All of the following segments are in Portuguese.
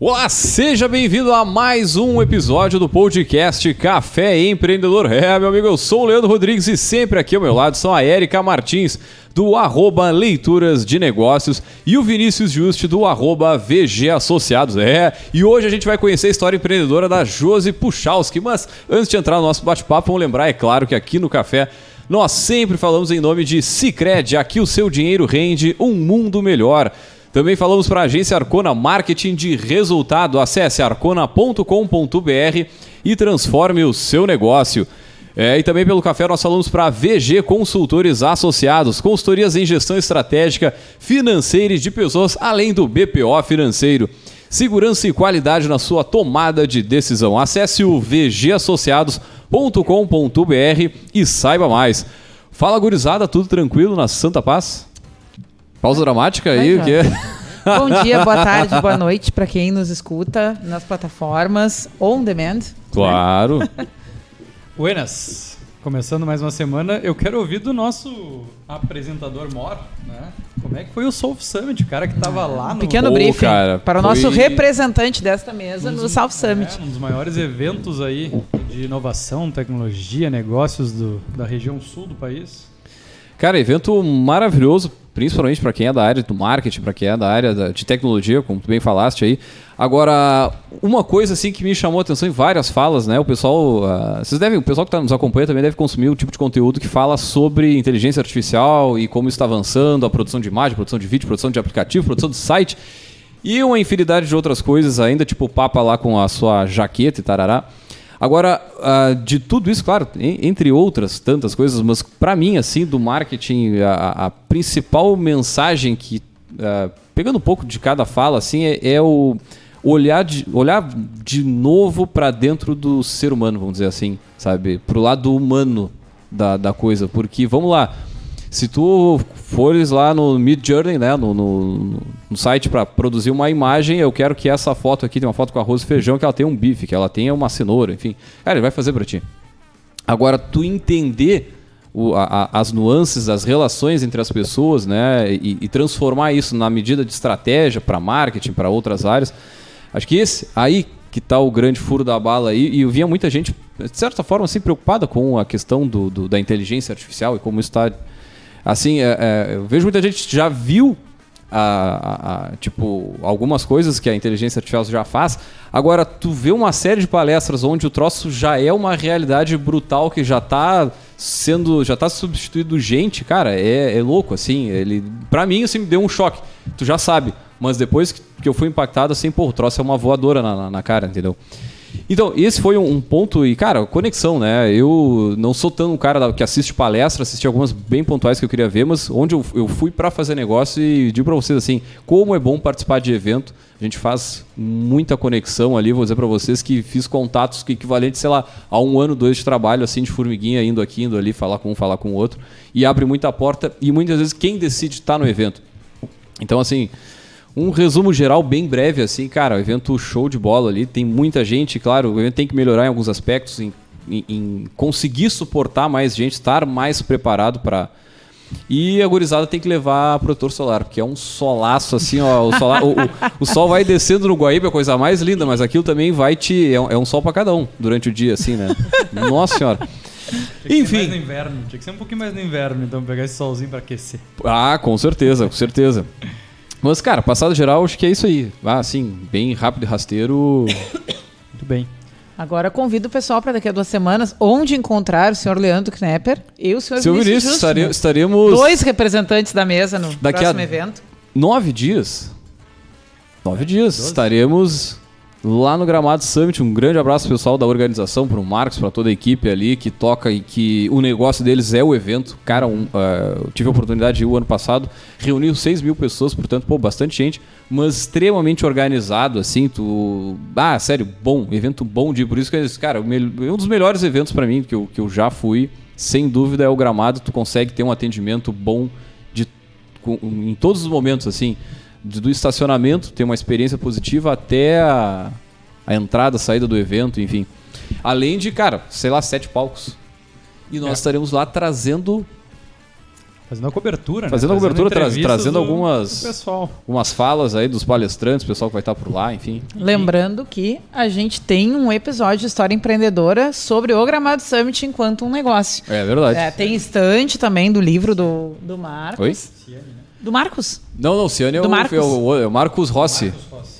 Olá, seja bem-vindo a mais um episódio do podcast Café Empreendedor. É, meu amigo, eu sou o Leandro Rodrigues e sempre aqui ao meu lado são a Érica Martins, do arroba Leituras de Negócios, e o Vinícius Juste, do arroba VG Associados. É, e hoje a gente vai conhecer a história empreendedora da Josi Puchalski. Mas antes de entrar no nosso bate-papo, vamos lembrar, é claro, que aqui no Café nós sempre falamos em nome de Cicred. Aqui o seu dinheiro rende um mundo melhor. Também falamos para a agência Arcona Marketing de Resultado. Acesse arcona.com.br e transforme o seu negócio. É, e também pelo café nós falamos para VG Consultores Associados, consultorias em gestão estratégica, financeira e de pessoas, além do BPO financeiro. Segurança e qualidade na sua tomada de decisão. Acesse o vgassociados.com.br e saiba mais. Fala gurizada, tudo tranquilo na Santa Paz? Pausa dramática aí, o quê? Bom dia, boa tarde, boa noite para quem nos escuta nas plataformas on demand. Claro. Buenas. Começando mais uma semana, eu quero ouvir do nosso apresentador Mor, né? Como é que foi o South Summit, o cara que estava lá no Pequeno Pô, briefing cara, para o foi- nosso representante desta mesa um no dos- South Summit. É, um dos maiores eventos aí de inovação, tecnologia, negócios do, da região sul do país. Cara, evento maravilhoso, principalmente para quem é da área do marketing, para quem é da área de tecnologia, como tu bem falaste aí. Agora, uma coisa assim que me chamou a atenção em várias falas, né? O pessoal, ah, vocês devem, o pessoal que tá, nos acompanha também deve consumir o tipo de conteúdo que fala sobre inteligência artificial e como está avançando, a produção de imagem, produção de vídeo, produção de aplicativo, produção de site e uma infinidade de outras coisas ainda, tipo o Papa lá com a sua jaqueta e tarará. Agora, ah, de tudo isso, claro, en- entre outras tantas coisas, mas para mim, assim, do marketing, a, a principal mensagem que, ah, pegando um pouco de cada fala, assim, é, é o olhar de, olhar de novo para dentro do ser humano, vamos dizer assim, sabe? Pro lado humano da, da coisa. Porque, vamos lá, se tu fores lá no Mid Journey, né, no, no, no site para produzir uma imagem, eu quero que essa foto aqui, tem uma foto com arroz e feijão, que ela tenha um bife, que ela tenha uma cenoura, enfim. Cara, ele vai fazer para ti. Agora, tu entender o- a- a- as nuances, as relações entre as pessoas, né, e, e transformar isso na medida de estratégia para marketing, para outras áreas, acho que esse aí que tá o grande furo da bala aí, e eu via muita gente, de certa forma, assim, preocupada com a questão do, do- da inteligência artificial e como está Assim, é, é, eu vejo muita gente já viu a, a- a, tipo algumas coisas que a inteligência artificial já faz. Agora, tu vê uma série de palestras onde o troço já é uma realidade brutal que já está sendo, já tá substituindo gente, cara, é, é louco assim. Ele, para mim, assim, me deu um choque. Tu já sabe, mas depois que, que eu fui impactado, assim, pô, o troço é uma voadora na, na- na cara, entendeu? Então, esse foi um, ponto, e cara, conexão, né? Eu não sou tão um cara que assiste palestras, assisti algumas bem pontuais que eu queria ver, mas onde eu, eu fui pra fazer negócio e digo pra vocês assim, como é bom participar de evento. A gente faz muita conexão ali, vou dizer pra vocês que fiz contatos que equivalentes, sei lá, a um ano, dois de trabalho, assim, de formiguinha, indo aqui, indo ali, falar com um, falar com o outro, e abre muita porta, e muitas vezes quem decide estar no evento. Então, assim, um resumo geral bem breve, assim, cara, o evento show de bola ali, tem muita gente, claro, o evento tem que melhorar em alguns aspectos, em, em- em conseguir suportar mais gente, estar mais preparado para e a gurizada tem que levar protetor solar, porque é um solaço assim, ó. O, solar- o- o- o sol vai descendo no Guaíba, é a coisa mais linda, mas aquilo também vai te. É um, é um sol para cada um durante o dia, assim, né? Nossa senhora. Tinha que ser Enfim. mais no inverno, tinha que ser um pouquinho mais no inverno, então pegar esse solzinho pra aquecer. Ah, com certeza, com certeza. Mas, cara, passado geral, acho que é isso aí. Ah, assim, bem rápido e rasteiro. Muito bem. Agora convido o pessoal para daqui a duas semanas, onde encontrar o senhor Leandro Knepper e o senhor Seu Vinícius Vinícius, Justo, estare- estaremos Dois representantes da mesa no Daqui próximo a- evento. nove dias. Nove dias. Estaremos lá no Gramado Summit. Um grande abraço pessoal da organização, pro Marcos, para toda a equipe ali que toca e que o negócio deles é o evento. Cara, um, ah, eu tive a oportunidade de ir o ano passado, reuniu 6 mil pessoas, portanto, pô, bastante gente, mas extremamente organizado, assim, tu... Ah, sério, bom, evento bom de por isso que, eles- cara, o um dos melhores eventos para mim que eu, que eu já fui, sem dúvida, é o Gramado, tu consegue ter um atendimento bom de com- em todos os momentos, assim, do estacionamento, ter uma experiência positiva até a, a entrada, a saída do evento, enfim. Além de, cara, sei lá, sete palcos. E nós É. estaremos lá trazendo Fazendo a cobertura, né? Fazendo a cobertura, tra- entrevistas trazendo do- algumas- do pessoal. Umas falas aí dos palestrantes, o pessoal que vai estar por lá, enfim. Lembrando que a gente tem um episódio de História Empreendedora sobre o Gramado Summit enquanto um negócio. É verdade. É, tem estante também do livro do, do Marcos. Oi? Do Marcos? Não, não, Ciane é Do o, Marcos? é o, é o Marcos Rossi.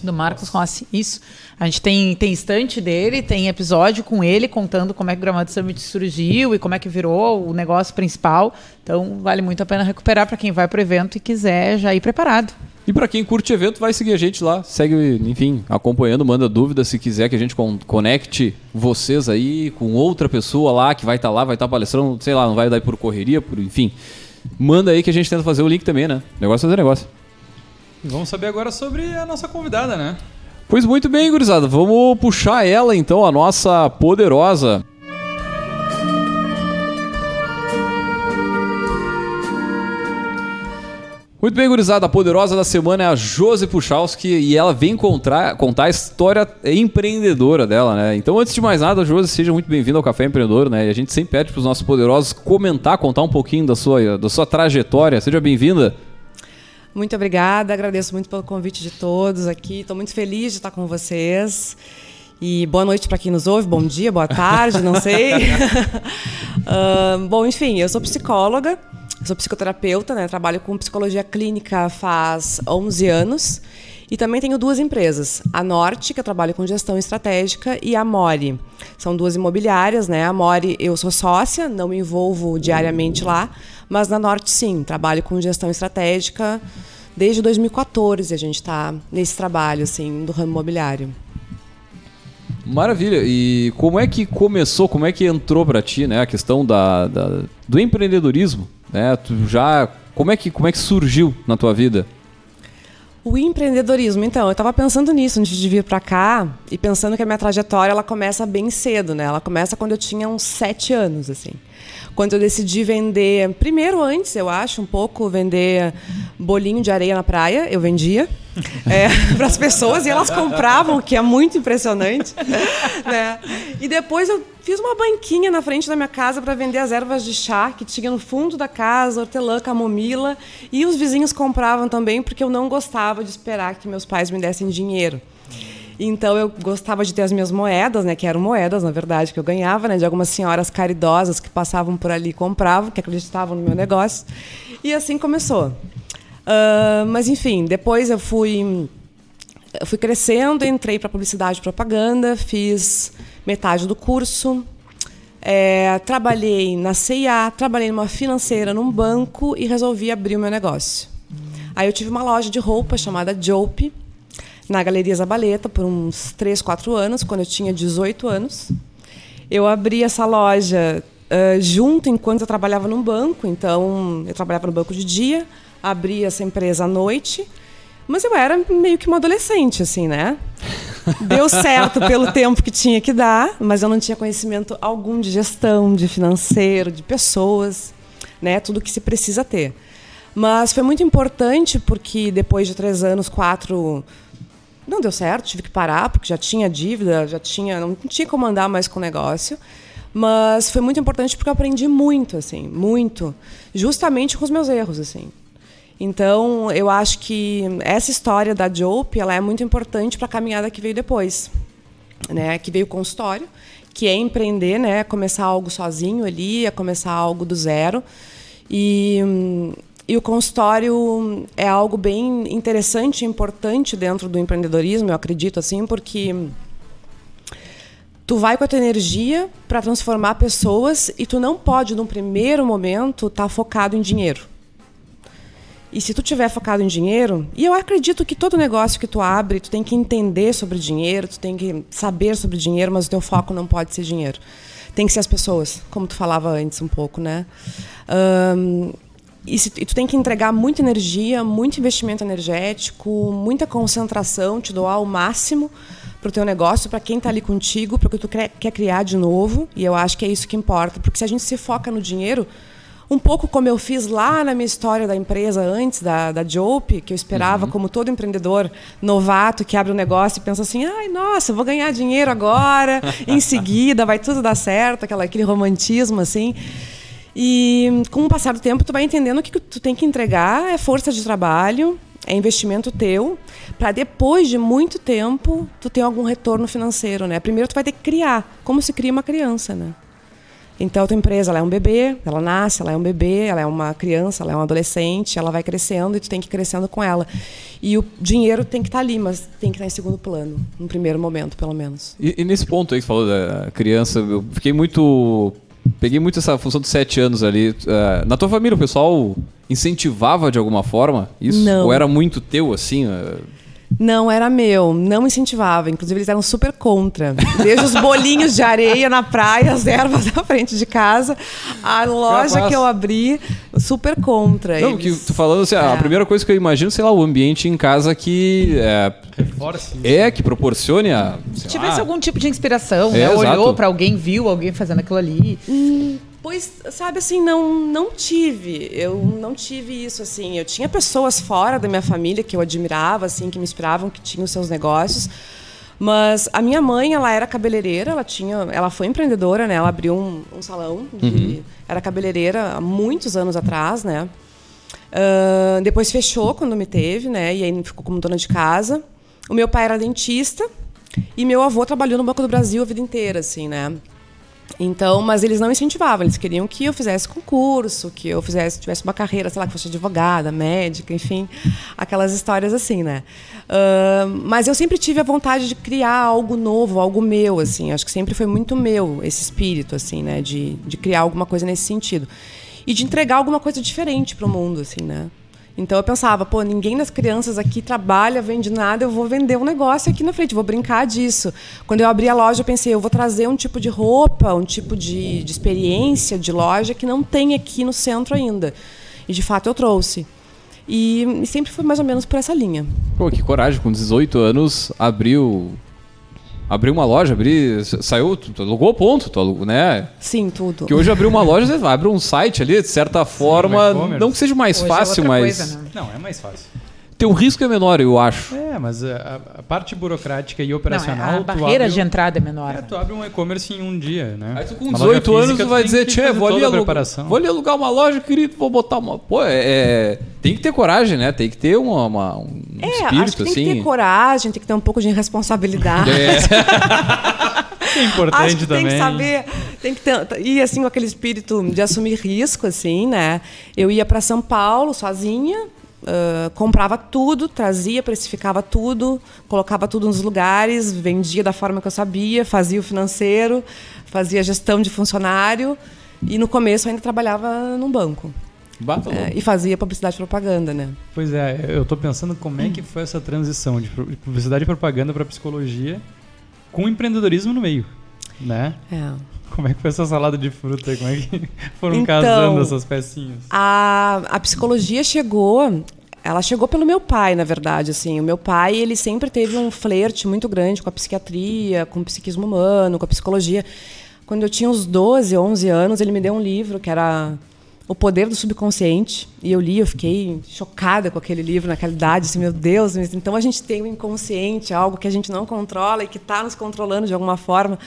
Do Marcos Rossi, isso. A gente tem, tem estante dele, tem episódio com ele contando como é que o Gramado Summit surgiu e como é que virou o negócio principal. Então vale muito a pena recuperar para quem vai pro evento e quiser já ir preparado. E pra quem curte evento, vai seguir a gente lá. Segue, enfim, acompanhando, manda dúvidas se quiser que a gente con- conecte vocês aí com outra pessoa lá que vai estar lá, vai estar palestrando, sei lá, não vai dar por correria, por enfim. Manda aí que a gente tenta fazer o link também, né? Negócio é fazer negócio. Vamos saber agora sobre a nossa convidada, né? Pois muito bem, gurizada. Vamos puxar ela então, a nossa poderosa. Muito bem, gurizada. A poderosa da semana é a Josi Puchalski e ela vem contar, contar a história empreendedora dela, né? Então, antes de mais nada, Josi, seja muito bem-vinda ao Café Empreendedor, né? E a gente sempre pede para os nossos poderosos comentar, contar um pouquinho da sua, da sua trajetória. Seja bem-vinda. Muito obrigada, agradeço muito pelo convite de todos aqui. Estou muito feliz de estar com vocês. E boa noite para quem nos ouve, bom dia, boa tarde, não sei. Ahn, bom, enfim, eu sou psicóloga, sou psicoterapeuta, né? trabalho com psicologia clínica faz 11 anos. E também tenho duas empresas, a Norte, que eu trabalho com gestão estratégica, e a Mori. São duas imobiliárias, né? A Mori eu sou sócia, não me envolvo diariamente lá, mas na Norte sim, trabalho com gestão estratégica desde 2014 a gente está nesse trabalho assim do ramo imobiliário. Maravilha. E como é que começou, como é que entrou pra ti, né, a questão da, da- do empreendedorismo, né? Tu já como é que como é que surgiu na tua vida? O empreendedorismo, então, eu estava pensando nisso antes de vir para cá e pensando que a minha trajetória ela começa bem cedo, né? Ela começa quando eu tinha uns sete anos, assim. Quando eu decidi vender, primeiro antes, eu acho, um pouco vender bolinho de areia na praia, eu vendia para as pessoas e elas compravam, o que é muito impressionante, né? E depois eu fiz uma banquinha na frente da minha casa para vender as ervas de chá que tinha no fundo da casa, hortelã, camomila, e os vizinhos compravam também porque eu não gostava de esperar que meus pais me dessem dinheiro. Então eu gostava de ter as minhas moedas, né, que eram moedas, na verdade, que eu ganhava, né, de algumas senhoras caridosas que passavam por ali e compravam, que acreditavam no meu negócio. E assim começou. Ah, mas enfim, depois eu fui eu fui crescendo, entrei para publicidade e propaganda, fiz metade do curso, é, trabalhei na CIA, trabalhei numa financeira, num banco e resolvi abrir o meu negócio. Aí eu tive uma loja de roupa chamada Jope, na Galeria Zabaleta, por uns 3, 4 anos, quando eu tinha 18 anos. Eu abri essa loja ah, junto enquanto eu trabalhava num banco, então eu trabalhava no banco de dia, abri essa empresa à noite, mas eu era meio que uma adolescente, assim, né? Deu certo pelo tempo que tinha que dar, mas eu não tinha conhecimento algum de gestão, de financeiro, de pessoas, né? Tudo que se precisa ter. Mas foi muito importante porque depois de três anos, quatro, não deu certo, tive que parar porque já tinha dívida, já tinha, não tinha como andar mais com o negócio. Mas foi muito importante porque eu aprendi muito, assim, muito, justamente com os meus erros, assim. Então, eu acho que essa história da Jope, ela é muito importante para a caminhada que veio depois, né? Que veio o consultório, que é empreender, né? Começar algo sozinho ali, é começar algo do zero. E, hum, e o consultório é algo bem interessante e importante dentro do empreendedorismo, eu acredito assim, porque tu vai com a tua energia para transformar pessoas e tu não pode, num primeiro momento, estar focado em dinheiro. E se tu tiver focado em dinheiro, e eu acredito que todo negócio que tu abre, tu tem que entender sobre dinheiro, tu tem que saber sobre dinheiro, mas o teu foco não pode ser dinheiro. Tem que ser as pessoas, como tu falava antes um pouco, né? Ahn, e, se- e tu tem que entregar muita energia, muito investimento energético, muita concentração, te doar o máximo para o teu negócio, para quem está ali contigo, para o que tu quer, quer criar de novo. E eu acho que é isso que importa, porque se a gente se foca no dinheiro, um pouco como eu fiz lá na minha história da empresa antes da, da Jope, que eu esperava, como todo empreendedor novato que abre um negócio e pensa assim: ai, nossa, vou ganhar dinheiro agora, em seguida vai tudo dar certo, aquela, aquele romantismo assim. E com o passar do tempo, tu vai entendendo que que tu tem que entregar é força de trabalho, é investimento teu, para depois de muito tempo tu ter algum retorno financeiro, né? Primeiro tu vai ter que criar, como se cria uma criança, né? Então, a tua empresa ela é um bebê, ela nasce, ela é um bebê, ela é uma criança, ela é um adolescente, ela vai crescendo e tu tem que ir crescendo com ela. E o dinheiro tem que estar tá ali, mas tem que estar tá em segundo plano, no primeiro momento, pelo menos. E, e nesse ponto aí que você falou da criança, eu fiquei muito peguei muito essa função dos sete anos ali. Uh, na tua família, o pessoal incentivava de alguma forma isso? Não. Ou era muito teu, assim? Uh... Não, era meu. Não incentivava. Inclusive, eles eram super contra. Desde os bolinhos de areia na praia, as ervas na frente de casa, a loja que eu abri, super contra. Não, eles... que tu falando assim, é. a primeira coisa que eu imagino, sei lá, o ambiente em casa que. É, é que proporcione a. Tivesse lá. algum tipo de inspiração, é, né? Olhou para alguém, viu alguém fazendo aquilo ali. Hum. Pois, sabe assim, não, não tive. Eu não tive isso, assim. Eu tinha pessoas fora da minha família que eu admirava, assim, que me inspiravam, que tinham seus negócios. Mas a minha mãe, ela era cabeleireira, ela tinha, ela foi empreendedora, né? Ela abriu um, um salão, de, uhum. era cabeleireira há muitos anos atrás, né? Uh, depois fechou quando me teve, né? E aí ficou como dona de casa. O meu pai era dentista e meu avô trabalhou no Banco do Brasil a vida inteira, assim, né? Então, mas eles não incentivavam, eles queriam que eu fizesse concurso, que eu fizesse, tivesse uma carreira, sei lá, que fosse advogada, médica, enfim, aquelas histórias assim, né? Uh, mas eu sempre tive a vontade de criar algo novo, algo meu, assim, acho que sempre foi muito meu esse espírito, assim, né? De, de criar alguma coisa nesse sentido. E de entregar alguma coisa diferente para o mundo, assim, né? Então eu pensava, pô, ninguém das crianças aqui trabalha, vende nada, eu vou vender um negócio aqui na frente, vou brincar disso. Quando eu abri a loja, eu pensei, eu vou trazer um tipo de roupa, um tipo de, de experiência de loja que não tem aqui no centro ainda. E de fato eu trouxe. E, e sempre foi mais ou menos por essa linha. Pô, que coragem, com 18 anos, abriu Abriu uma loja, abri, saiu, tu alugou ponto, tu alugou, né? Sim, tudo. Que hoje abriu uma loja, você abre um site ali, de certa forma, Sim, não que seja mais hoje é fácil, é mas... Coisa, né? Não, é mais fácil. Teu risco é menor, eu acho. É, mas a, a parte burocrática e operacional. Não, a barreira abre, de entrada é menor. É, tu abre um e-commerce em um dia, né? Aí tu com 18 anos tu vai dizer, tchê, vou ali, alugar, vou ali alugar uma loja, querido, vou botar uma. Pô, é, é, tem que ter coragem, né? Tem que ter uma, uma um é, espírito acho que tem assim. Tem que ter coragem, tem que ter um pouco de responsabilidade. É. é importante Acho que também. Tem que saber, tem que ter, ir assim com aquele espírito de assumir risco, assim, né? Eu ia para São Paulo sozinha, Uh, comprava tudo, trazia, precificava tudo, colocava tudo nos lugares, vendia da forma que eu sabia, fazia o financeiro, fazia gestão de funcionário e no começo ainda trabalhava num banco. Bata é, e fazia publicidade e propaganda, né? Pois é, eu estou pensando como é que foi essa transição de publicidade e propaganda para psicologia com empreendedorismo no meio, né? É. Como é que foi essa salada de fruta? Como é que foram então, casando essas pecinhas? A, a psicologia chegou ela chegou pelo meu pai, na verdade, assim. O meu pai, ele sempre teve um flerte muito grande com a psiquiatria, com o psiquismo humano, com a psicologia. Quando eu tinha uns 12, 11 anos, ele me deu um livro que era O Poder do Subconsciente, e eu li, eu fiquei chocada com aquele livro naquela idade, assim, meu Deus, então a gente tem o um inconsciente, algo que a gente não controla e que está nos controlando de alguma forma.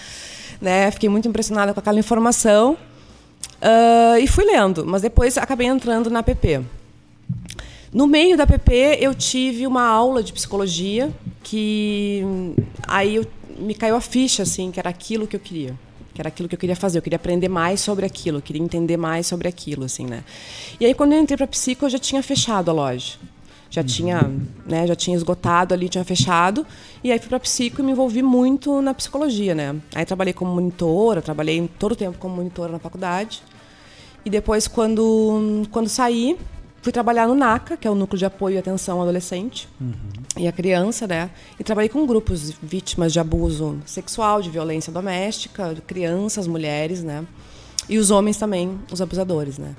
Né? Fiquei muito impressionada com aquela informação uh, e fui lendo, mas depois acabei entrando na PP. No meio da PP, eu tive uma aula de psicologia que aí eu, me caiu a ficha assim, que era aquilo que eu queria que era aquilo que eu queria fazer. Eu queria aprender mais sobre aquilo, eu queria entender mais sobre aquilo, assim, né? E aí quando eu entrei para psico, eu já tinha fechado a loja já tinha, né, já tinha esgotado ali, tinha fechado. E aí fui para psico e me envolvi muito na psicologia, né? Aí trabalhei como monitora, trabalhei todo o tempo como monitora na faculdade. E depois quando quando saí, fui trabalhar no NACA, que é o Núcleo de Apoio e Atenção ao Adolescente uhum. e a Criança, né? E trabalhei com grupos vítimas de abuso sexual, de violência doméstica, de crianças, mulheres, né? E os homens também, os abusadores, né?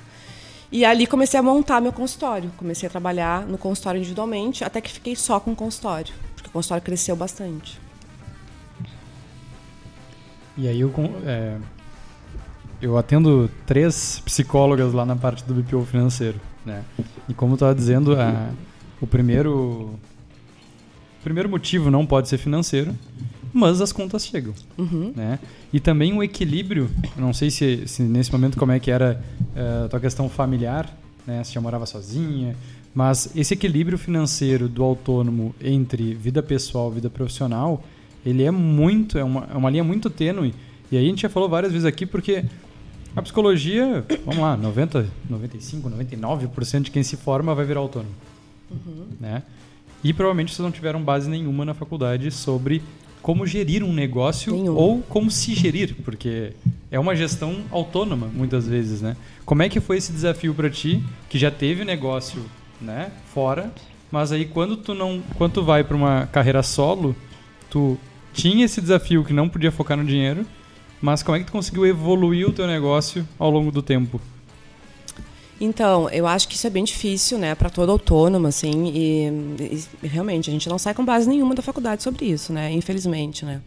E ali comecei a montar meu consultório. Comecei a trabalhar no consultório individualmente, até que fiquei só com o consultório, porque o consultório cresceu bastante. E aí eu, é, eu atendo três psicólogas lá na parte do BPO financeiro, né? E como eu estava dizendo, a, o primeiro o primeiro motivo não pode ser financeiro, mas as contas chegam. Uhum. Né? E também um equilíbrio, não sei se, se nesse momento como é que era eh, a tua questão familiar, né? se já morava sozinha, mas esse equilíbrio financeiro do autônomo entre vida pessoal e vida profissional, ele é muito, é uma, é uma linha muito tênue. E aí a gente já falou várias vezes aqui, porque a psicologia, vamos lá, 90, 95, 99% de quem se forma vai virar autônomo. Né? E provavelmente vocês não tiveram base nenhuma na faculdade sobre como gerir um negócio ou como se gerir, porque é uma gestão autônoma muitas vezes, né? Como é que foi esse desafio para ti, que já teve negócio, né, fora, mas aí quando tu não, quando tu vai para uma carreira solo, tu tinha esse desafio que não podia focar no dinheiro, mas como é que tu conseguiu evoluir o teu negócio ao longo do tempo? Então, eu acho que isso é bem difícil, né, para todo autônomo, assim, e, e realmente a gente não sai com base nenhuma da faculdade sobre isso, né, infelizmente, né.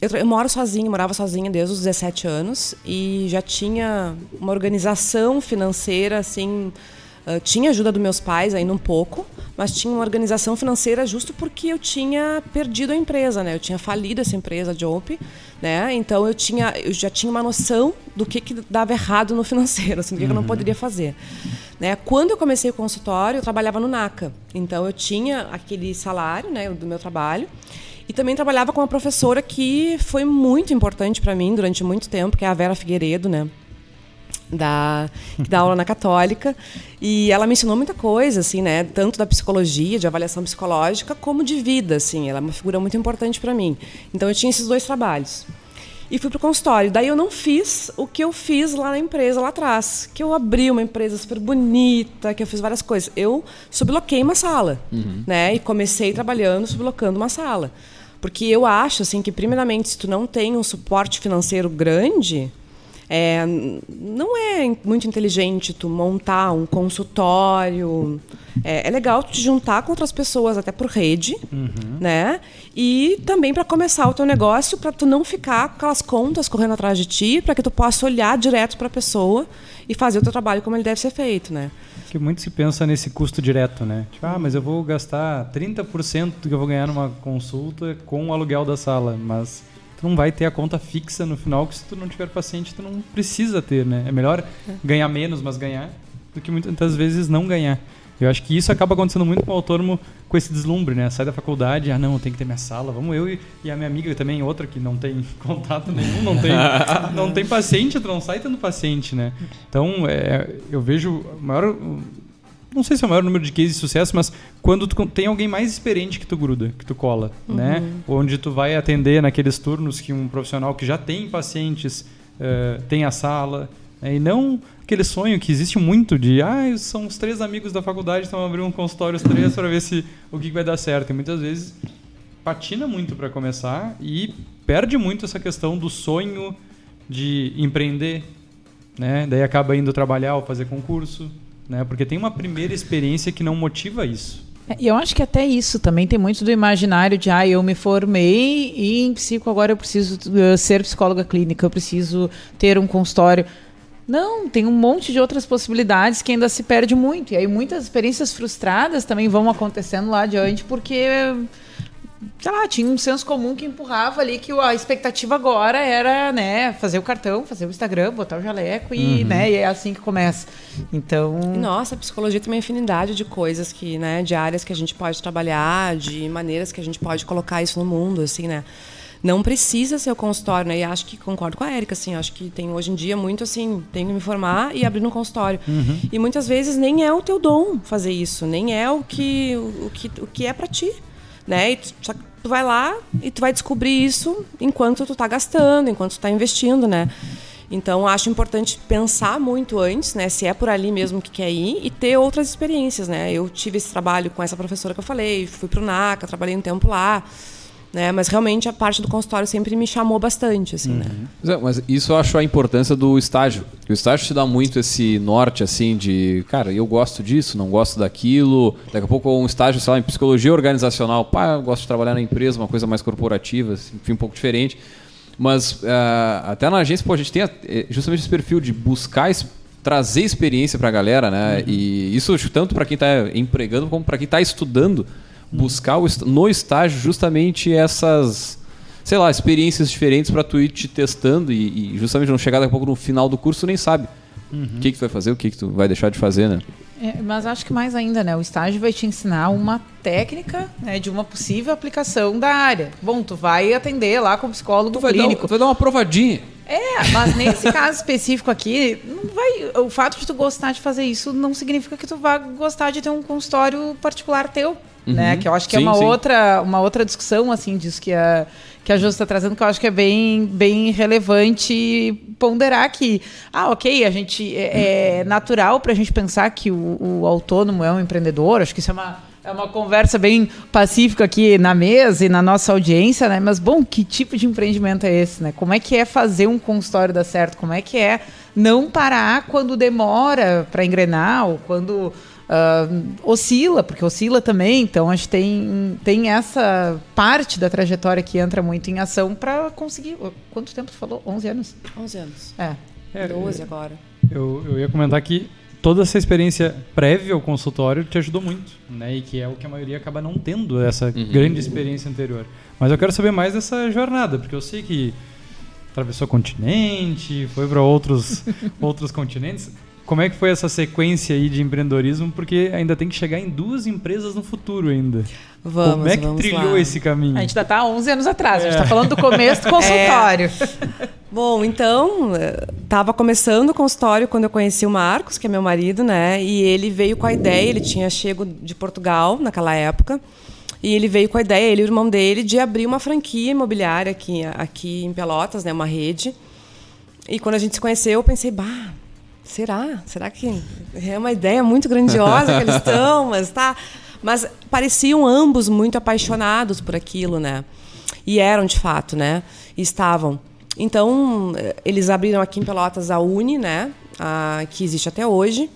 Eu, eu moro sozinha, morava sozinha desde os 17 anos e já tinha uma organização financeira, assim, ah, tinha ajuda dos meus pais ainda um pouco, mas tinha uma organização financeira justo porque eu tinha perdido a empresa, né? Eu tinha falido essa empresa, a Jope, né? Então eu tinha, eu já tinha uma noção do que, que dava errado no financeiro, assim, do que, que eu não poderia fazer. Né? Quando eu comecei o consultório, eu trabalhava no NACA. Então eu tinha aquele salário, né, do meu trabalho. E também trabalhava com uma professora que foi muito importante para mim durante muito tempo, que é a Vera Figueiredo, né? Da que dá aula na Católica. E ela me ensinou muita coisa assim né tanto da psicologia de avaliação psicológica como de vida assim. Ela é uma figura muito importante para mim. Então eu tinha esses dois trabalhos. E fui pro consultório. Daí eu não fiz o que eu fiz lá na empresa lá atrás. Que eu abri uma empresa super bonita que eu fiz várias coisas. Eu subloquei uma sala né e comecei trabalhando sublocando uma sala. Porque eu acho assim que primeiramente se tu não tem um suporte financeiro grande é, não é muito inteligente tu montar um consultório. É, é legal te juntar com outras pessoas, até por rede, né? E também para começar o teu negócio, para tu não ficar com aquelas contas correndo atrás de ti, para que tu possa olhar direto para a pessoa e fazer o teu trabalho como ele deve ser feito, né? Que muito se pensa nesse custo direto, né? Tipo, ah, mas eu vou gastar 30% do que eu vou ganhar numa consulta com o aluguel da sala, mas tu não vai ter a conta fixa no final, que se tu não tiver paciente, tu não precisa ter, né? É melhor ganhar menos, mas ganhar, do que muitas vezes não ganhar. Eu acho que isso acaba acontecendo muito com o autônomo com esse deslumbre, né? Sai da faculdade, ah não, tem que ter minha sala, vamos eu e, e a minha amiga também, outra que não tem contato nenhum, não tem, não tem paciente, tu não sai tendo paciente, né? Então, é, eu vejo o maior não sei se é o maior número de cases de sucesso, mas quando tu tem alguém mais experiente que tu gruda, que tu cola, né? Onde tu vai atender naqueles turnos que um profissional que já tem pacientes eh, tem a sala, né? e não aquele sonho que existe muito de, ah, são os três amigos da faculdade, então abrir um consultório os três para ver se o que que vai dar certo. E muitas vezes patina muito para começar e perde muito essa questão do sonho de empreender, né? Daí acaba indo trabalhar ou fazer concurso, né? Porque tem uma primeira experiência que não motiva isso. É, E eu acho que até isso também tem muito do imaginário de, ah, eu me formei e em psico agora eu preciso uh, ser psicóloga clínica, eu preciso ter um consultório. Não, tem um monte de outras possibilidades que ainda se perde muito. E aí muitas experiências frustradas também vão acontecendo lá adiante porque, sei lá, tinha um senso comum que empurrava ali que a expectativa agora era, né, fazer o cartão, fazer o Instagram, botar o jaleco e, né, e é assim que começa. Então, Nossa, a psicologia tem uma infinidade de coisas que, né, de áreas que a gente pode trabalhar, de maneiras que a gente pode colocar isso no mundo, assim, né? Não precisa ser o consultório, né? E acho que concordo com a Érica, assim, acho que tem hoje em dia muito assim, tenho que me formar e abrir um consultório. E muitas vezes nem é o teu dom fazer isso, nem é o que o, o que o que é para ti, né? E tu, só que tu vai lá e tu vai descobrir isso enquanto tu tá gastando, enquanto tu tá investindo, né? Então, acho importante pensar muito antes, né, se é por ali mesmo que quer ir e ter outras experiências, né? Eu tive esse trabalho com essa professora que eu falei, fui pro NACA, trabalhei um tempo lá, né? Mas realmente a parte do consultório sempre me chamou bastante, assim, né? Pois é, Mas isso eu acho a importância do estágio. O estágio te dá muito esse norte, assim, de, cara, eu gosto disso, não gosto daquilo. Daqui a pouco um estágio, sei lá, em psicologia organizacional. Pá, eu gosto de trabalhar na empresa, uma coisa mais corporativa, assim, enfim, um pouco diferente. Mas ah, até na agência, pô, a gente tem eh, justamente esse perfil de buscar, es- trazer experiência pra galera, né? E isso tanto para quem tá empregando como para quem tá estudando buscar no estágio justamente essas, sei lá, experiências diferentes para tu ir te testando e, e justamente não chegar daqui a pouco no final do curso tu nem sabe o que que tu vai fazer, o que que tu vai deixar de fazer, né? É, mas acho que mais ainda, né? O estágio vai te ensinar uma técnica né, de uma possível aplicação da área. Bom, tu vai atender lá como psicólogo Tu vai, dar, clínico. tu vai dar uma provadinha. É, mas nesse caso específico aqui, não vai. O fato de tu gostar de fazer isso não significa que tu vá gostar de ter um consultório particular teu. Né? Que eu acho que é Sim, uma sim. outra, uma outra discussão assim disso que a que a Jô está trazendo, que eu acho que é bem, bem relevante ponderar que, ah, ok, a gente é, é natural para a gente pensar que o, o autônomo é um empreendedor. Acho que isso é uma é uma conversa bem pacífica aqui na mesa e na nossa audiência, né? Mas, bom, que tipo de empreendimento é esse, né? Como é que é fazer um consultório dar certo? Como é que é não parar quando demora para engrenar ou quando ah, oscila, porque oscila também. Então, acho que tem, tem essa parte da trajetória que entra muito em ação para conseguir... Quanto tempo tu falou? 11 anos? 11 anos. É. É, 12 agora. Eu, eu ia comentar que toda essa experiência prévia ao consultório te ajudou muito, né? E que é o que a maioria acaba não tendo, essa grande experiência anterior. Mas eu quero saber mais dessa jornada, porque eu sei que atravessou continente, foi para outros, outros continentes. Como é que foi essa sequência aí de empreendedorismo? Porque ainda tem que chegar em duas empresas no futuro ainda. Vamos, Como é que vamos trilhou lá. esse caminho? A gente ainda tá há 11 anos atrás. A gente está falando do começo do consultório. Bom, então, estava começando o consultório quando eu conheci o Marcos, que é meu marido, né? E ele veio com a ideia, ele tinha chego de Portugal naquela época, e ele veio com a ideia, ele e o irmão dele, de abrir uma franquia imobiliária aqui, aqui em Pelotas, né? Uma rede. E quando a gente se conheceu, eu pensei, bah, será? Será que é uma ideia muito grandiosa que eles estão, mas tá. Mas pareciam ambos muito apaixonados por aquilo, né? E eram de fato, né? E estavam. Então, eles abriram aqui em Pelotas a Uni, né? A, que existe até hoje.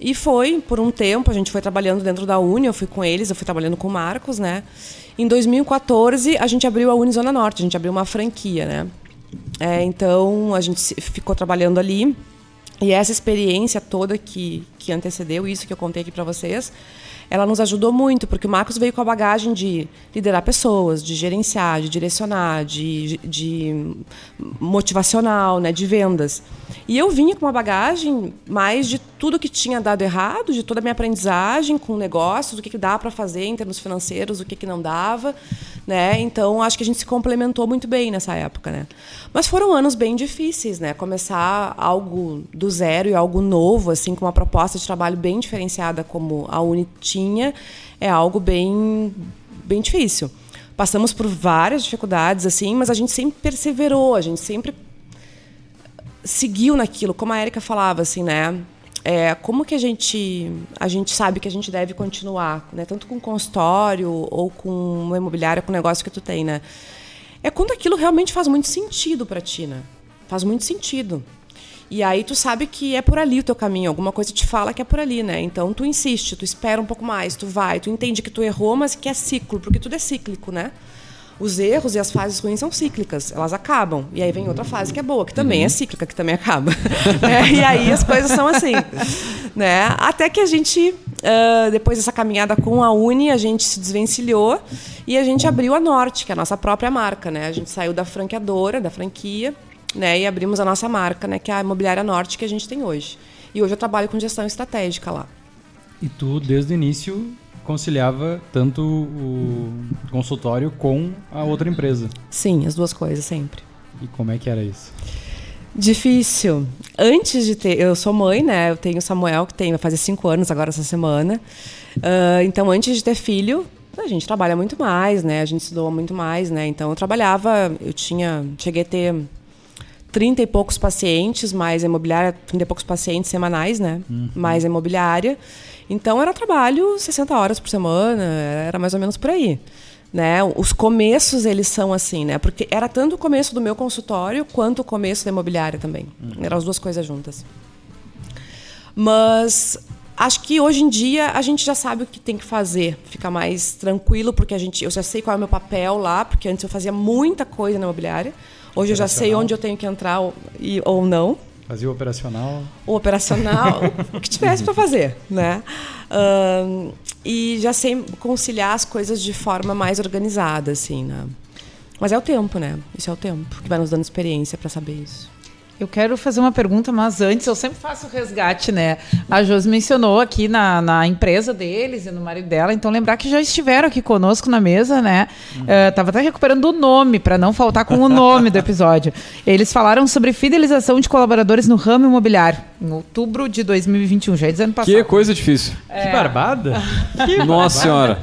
E foi, por um tempo, a gente foi trabalhando dentro da Uni, eu fui com eles, eu fui trabalhando com o Marcos, né? Em 2014, a gente abriu a Uni Zona Norte, a gente abriu uma franquia, né? É, então, a gente ficou trabalhando ali. E essa experiência toda que, que antecedeu isso que eu contei aqui para vocês, ela nos ajudou muito, porque o Marcos veio com a bagagem de liderar pessoas, de gerenciar, de direcionar, de, de motivacional, né, de vendas. E eu vinha com uma bagagem mais de tudo que tinha dado errado, de toda a minha aprendizagem com negócios, o que, que dá para fazer em termos financeiros, o que, que não dava. Né? Então, acho que a gente se complementou muito bem nessa época. Né? Mas foram anos bem difíceis, né? Começar algo do zero e algo novo, assim, com uma proposta de trabalho bem diferenciada como a Uni tinha, é algo bem, bem difícil. Passamos por várias dificuldades, assim, mas a gente sempre perseverou, a gente sempre seguiu naquilo, como a Érica falava, assim, né? É, como que a gente a gente sabe que a gente deve continuar, né? Tanto com consultório ou com uma imobiliária, com o negócio que tu tem, né? É quando aquilo realmente faz muito sentido para ti, né? Faz muito sentido. E aí tu sabe que é por ali o teu caminho, alguma coisa te fala que é por ali, né? Então tu insiste, tu espera um pouco mais, tu vai, tu entende que tu errou, mas que é ciclo, porque tudo é cíclico, né? Os erros e as fases ruins são cíclicas, elas acabam. E aí vem outra fase que é boa, que também é cíclica, que também acaba. É, e aí as coisas são assim. Né? Até que a gente, ah, depois dessa caminhada com a Uni, a gente se desvencilhou e a gente abriu a Norte, que é a nossa própria marca. Né? A gente saiu da franqueadora, da franquia, né? e abrimos a nossa marca, né? que é a Imobiliária Norte que a gente tem hoje. E hoje eu trabalho com gestão estratégica lá. E tu, desde o início, conciliava tanto o consultório com a outra empresa. Sim, as duas coisas sempre. E como é que era isso? Difícil. Antes de ter. Eu sou mãe, né? Eu tenho o Samuel, que tem, vai fazer cinco anos agora essa semana. Ah, então, antes de ter filho, a gente trabalha muito mais, né? A gente se doa muito mais, né? Então, eu trabalhava. Eu tinha. Cheguei a ter 30 e poucos pacientes, mais a imobiliária, 30 e poucos pacientes semanais, né? Mais a imobiliária. Então, era trabalho 60 horas por semana, era mais ou menos por aí. Né? Os começos, eles são assim, né? Porque era tanto o começo do meu consultório, quanto o começo da imobiliária também. Eram as duas coisas juntas. Mas acho que hoje em dia a gente já sabe o que tem que fazer, fica mais tranquilo, porque a gente, eu já sei qual é o meu papel lá, porque antes eu fazia muita coisa na imobiliária. Hoje eu já sei onde eu tenho que entrar ou, e- ou não Fazia o operacional. o operacional, o que tivesse para fazer, né? Ahn, e já sei conciliar as coisas de forma mais organizada, assim, né? Mas é o tempo, né? Isso é o tempo que vai nos dando experiência para saber isso. Eu quero fazer uma pergunta, mas antes eu sempre faço o resgate, né? A Josi mencionou aqui na, na empresa deles e no marido dela, então lembrar que já estiveram aqui conosco na mesa, né? Uhum. Uh, tava até recuperando o nome, para não faltar com o nome do episódio. Eles falaram sobre fidelização de colaboradores no ramo imobiliário, em outubro de 2021, já é dizendo passado. Que coisa difícil. É... Que barbada. que Nossa senhora.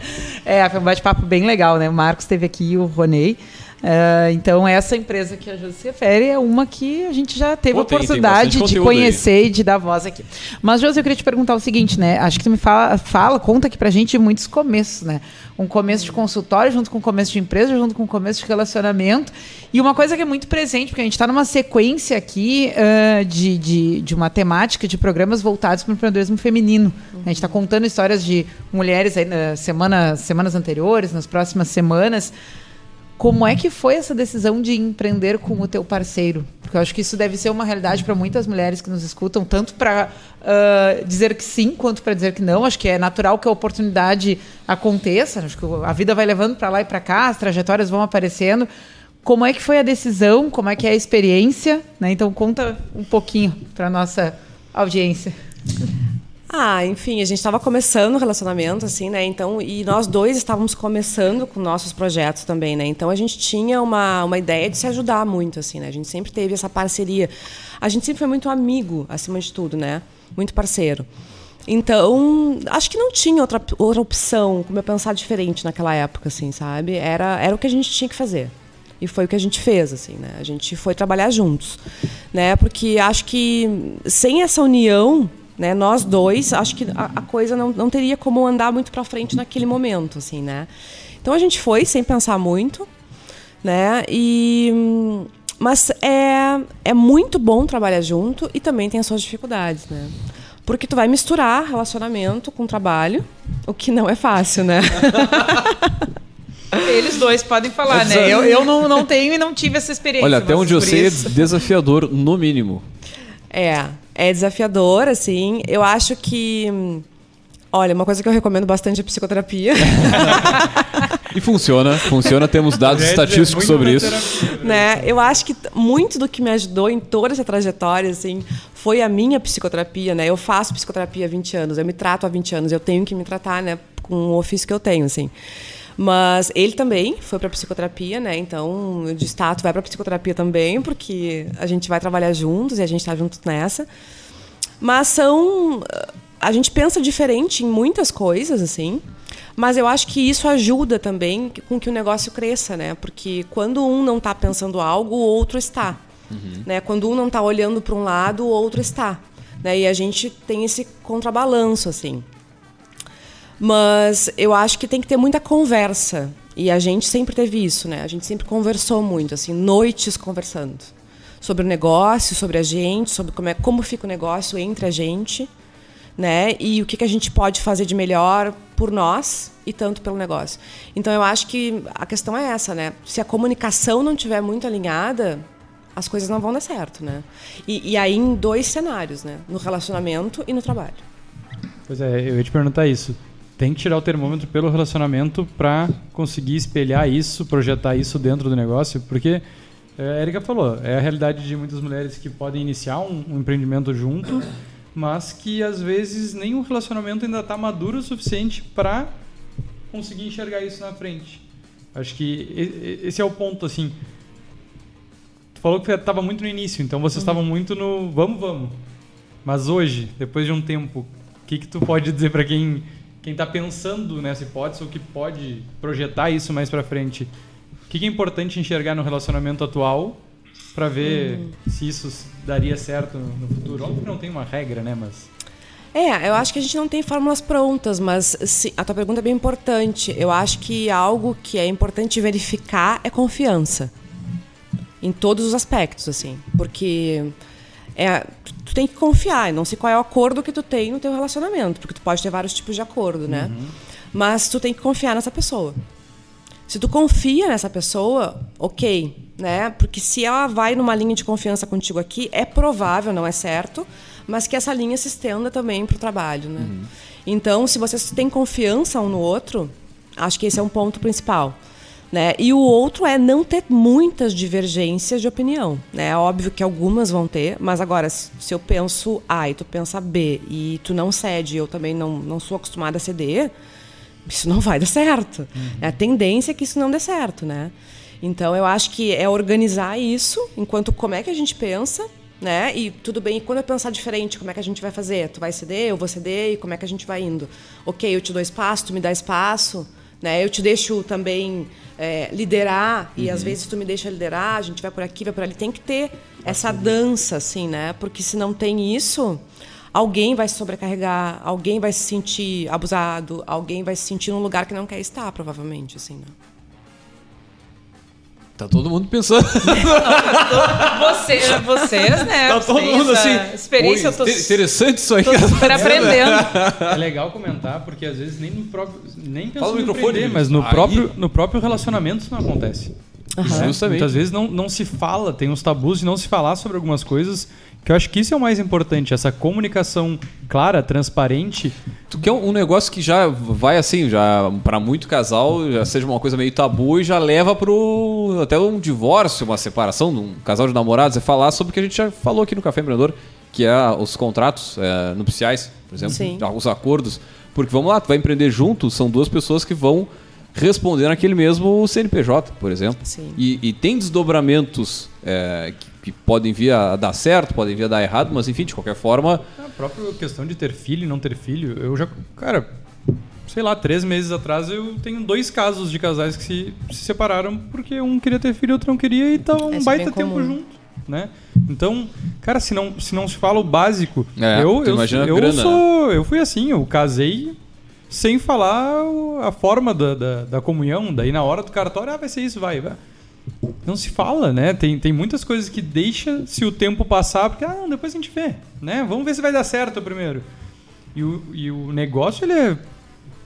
É, foi um bate-papo bem legal, né? O Marcos esteve aqui, o Ronei. Uh, então, essa empresa que a Josi se refere é uma que a gente já teve a oportunidade de conhecer aí. e de dar voz aqui. Mas, Josi, eu queria te perguntar o seguinte, né? Acho que tu me fala, fala conta aqui pra gente muitos começos, né? Um começo de consultório junto com um começo de empresa, junto com um começo de relacionamento. E uma coisa que é muito presente, porque a gente está numa sequência aqui uh, de, de, de uma temática de programas voltados para o empreendedorismo feminino. Uhum. A gente está contando histórias de mulheres aí, uh, semana, semanas anteriores, nas próximas semanas. Como é que foi essa decisão de empreender com o teu parceiro? Porque eu acho que isso deve ser uma realidade para muitas mulheres que nos escutam, tanto para uh, dizer que sim quanto para dizer que não. Acho que é natural que a oportunidade aconteça. Acho que a vida vai levando para lá e para cá, as trajetórias vão aparecendo. Como é que foi a decisão? Como é que é a experiência? Né? Então conta um pouquinho para nossa audiência. Ah, enfim, a gente estava começando o relacionamento, assim, né? Então, e nós dois estávamos começando com nossos projetos também, né? Então a gente tinha uma, uma ideia de se ajudar muito, assim, né? A gente sempre teve essa parceria. A gente sempre foi muito amigo, acima de tudo, né? Muito parceiro. Então, acho que não tinha outra, outra opção, como eu pensar diferente naquela época, assim, sabe? Era, era o que a gente tinha que fazer. E foi o que a gente fez, assim, né? A gente foi trabalhar juntos, né? Porque acho que sem essa união né? Nós dois, acho que a, a coisa não, não teria como andar muito para frente naquele momento, assim, né? Então a gente foi sem pensar muito, né? E mas é é muito bom trabalhar junto e também tem as suas dificuldades, né? Porque tu vai misturar relacionamento com trabalho, o que não é fácil, né? Eles dois podem falar, né? Eu, eu não, não tenho e não tive essa experiência. Olha, até onde eu sei é desafiador, no mínimo. É, é desafiador, assim. Eu acho que. Olha, uma coisa que eu recomendo bastante é psicoterapia. e funciona, funciona, temos dados é, estatísticos sobre isso. Terapia, né? Eu acho que muito do que me ajudou em toda essa trajetória, assim, foi a minha psicoterapia, né? Eu faço psicoterapia há 20 anos, eu me trato há 20 anos, eu tenho que me tratar, né, com o ofício que eu tenho, assim. Mas ele também foi para psicoterapia, né? Então, de status vai para psicoterapia também, porque a gente vai trabalhar juntos e a gente está junto nessa. Mas são a gente pensa diferente em muitas coisas assim. Mas eu acho que isso ajuda também com que o negócio cresça, né? Porque quando um não está pensando algo, o outro está. Uhum. Né? Quando um não está olhando para um lado, o outro está. Né? E a gente tem esse contrabalanço, assim. Mas eu acho que tem que ter muita conversa. E a gente sempre teve isso, né? A gente sempre conversou muito, assim, noites conversando. Sobre o negócio, sobre a gente, sobre como, é, como fica o negócio entre a gente, né? E o que, que a gente pode fazer de melhor por nós e tanto pelo negócio. Então eu acho que a questão é essa, né? Se a comunicação não tiver muito alinhada, as coisas não vão dar certo, né? E, e aí em dois cenários, né? No relacionamento e no trabalho. Pois é, eu ia te perguntar isso tem que tirar o termômetro pelo relacionamento para conseguir espelhar isso, projetar isso dentro do negócio, porque é, a Erika falou, é a realidade de muitas mulheres que podem iniciar um, um empreendimento junto, mas que às vezes nem o relacionamento ainda está maduro o suficiente para conseguir enxergar isso na frente. Acho que esse é o ponto, assim. Tu falou que estava muito no início, então vocês estavam uhum. muito no vamos, vamos. Mas hoje, depois de um tempo, o que, que tu pode dizer para quem quem está pensando nessa hipótese ou que pode projetar isso mais para frente, o que, que, é importante enxergar no relacionamento atual para ver hum. se isso daria certo no futuro? Óbvio que não tem uma regra, né? Mas é, eu acho que a gente não tem fórmulas prontas, mas a tua pergunta é bem importante. Eu acho que algo que é importante verificar é confiança. Em todos os aspectos, assim. Porque é, tu tem que confiar, não sei qual é o acordo que tu tem no teu relacionamento, porque tu pode ter vários tipos de acordo, né? Uhum. Mas tu tem que confiar nessa pessoa. Se tu confia nessa pessoa, ok, né? Porque se ela vai numa linha de confiança contigo aqui, é provável, não é certo, mas que essa linha se estenda também para o trabalho, né? Uhum. Então, se vocês têm confiança um no outro, acho que esse é um ponto principal. Né? E o outro é não ter muitas divergências de opinião. Né? É óbvio que algumas vão ter, mas agora, se eu penso A e tu pensa B e tu não cede, eu também não, não sou acostumada a ceder, isso não vai dar certo. Uhum. É a tendência é que isso não dê certo, né? Então eu acho que é organizar isso enquanto como é que a gente pensa, né? E tudo bem, e quando eu pensar diferente, como é que a gente vai fazer? Tu vai ceder, eu vou ceder, e como é que a gente vai indo? Ok, eu te dou espaço, tu me dá espaço, né? Eu te deixo também é, liderar, uhum. e às uhum. vezes tu me deixa liderar, a gente vai por aqui, vai por ali. Tem que ter essa dança, assim, né? Porque se não tem isso, alguém vai se sobrecarregar, alguém vai se sentir abusado, alguém vai se sentir num lugar que não quer estar, provavelmente, assim, né? Tá todo mundo pensando. Você, vocês, né? Tá todo mundo assim. Experiência, eu tô, interessante isso aí. Tô super aprendendo. É legal comentar, porque às vezes nem no próprio. Nem Fala no microfone, mas no próprio, no próprio relacionamento isso não acontece. Uhum. Justamente. Muitas vezes não, não se fala, tem uns tabus de não se falar sobre algumas coisas que eu acho que isso é o mais importante, essa comunicação clara, transparente. Tu quer um negócio que já vai assim, já para muito casal, já seja uma coisa meio tabu e já leva pro até um divórcio, uma separação de um casal de namorados, é falar sobre o que a gente já falou aqui no Café Empreendedor, que é os contratos é, nupciais, por exemplo, Sim. os acordos. Porque vamos lá, tu vai empreender junto, são duas pessoas que vão responder naquele mesmo CNPJ, por exemplo. E, e, tem desdobramentos é, que, que, podem vir a dar certo, podem vir a dar errado, mas enfim, de qualquer forma. A própria questão de ter filho e não ter filho, eu já. Cara, sei lá, três meses atrás eu tenho dois casos de casais que se, se separaram porque um queria ter filho e outro não queria e tava um é baita tempo junto. Né? Então, cara, se não se, não se fala o básico, é, eu, eu, eu, eu sou. Eu fui assim, eu casei sem falar a forma da, da, da, comunhão. Daí na hora do cartório, ah, vai ser isso, vai, vai. Não se fala, né? Tem, tem muitas coisas que deixa se o tempo passar, porque, ah, não, depois a gente vê, né? Vamos ver se vai dar certo primeiro. E o, e o negócio, ele é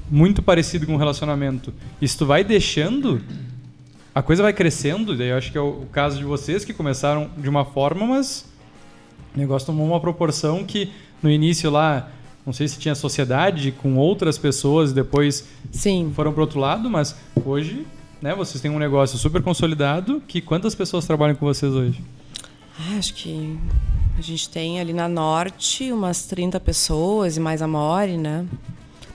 muito parecido com o relacionamento. E se tu vai deixando, a coisa vai crescendo. Daí eu acho que é o, o caso de vocês que começaram de uma forma, mas o negócio tomou uma proporção que no início lá não sei se tinha sociedade com outras pessoas e depois Sim. foram para outro lado, mas hoje, né, vocês têm um negócio super consolidado. Que quantas pessoas trabalham com vocês hoje? Ah, acho que a gente tem ali na norte umas 30 pessoas e mais a More, né?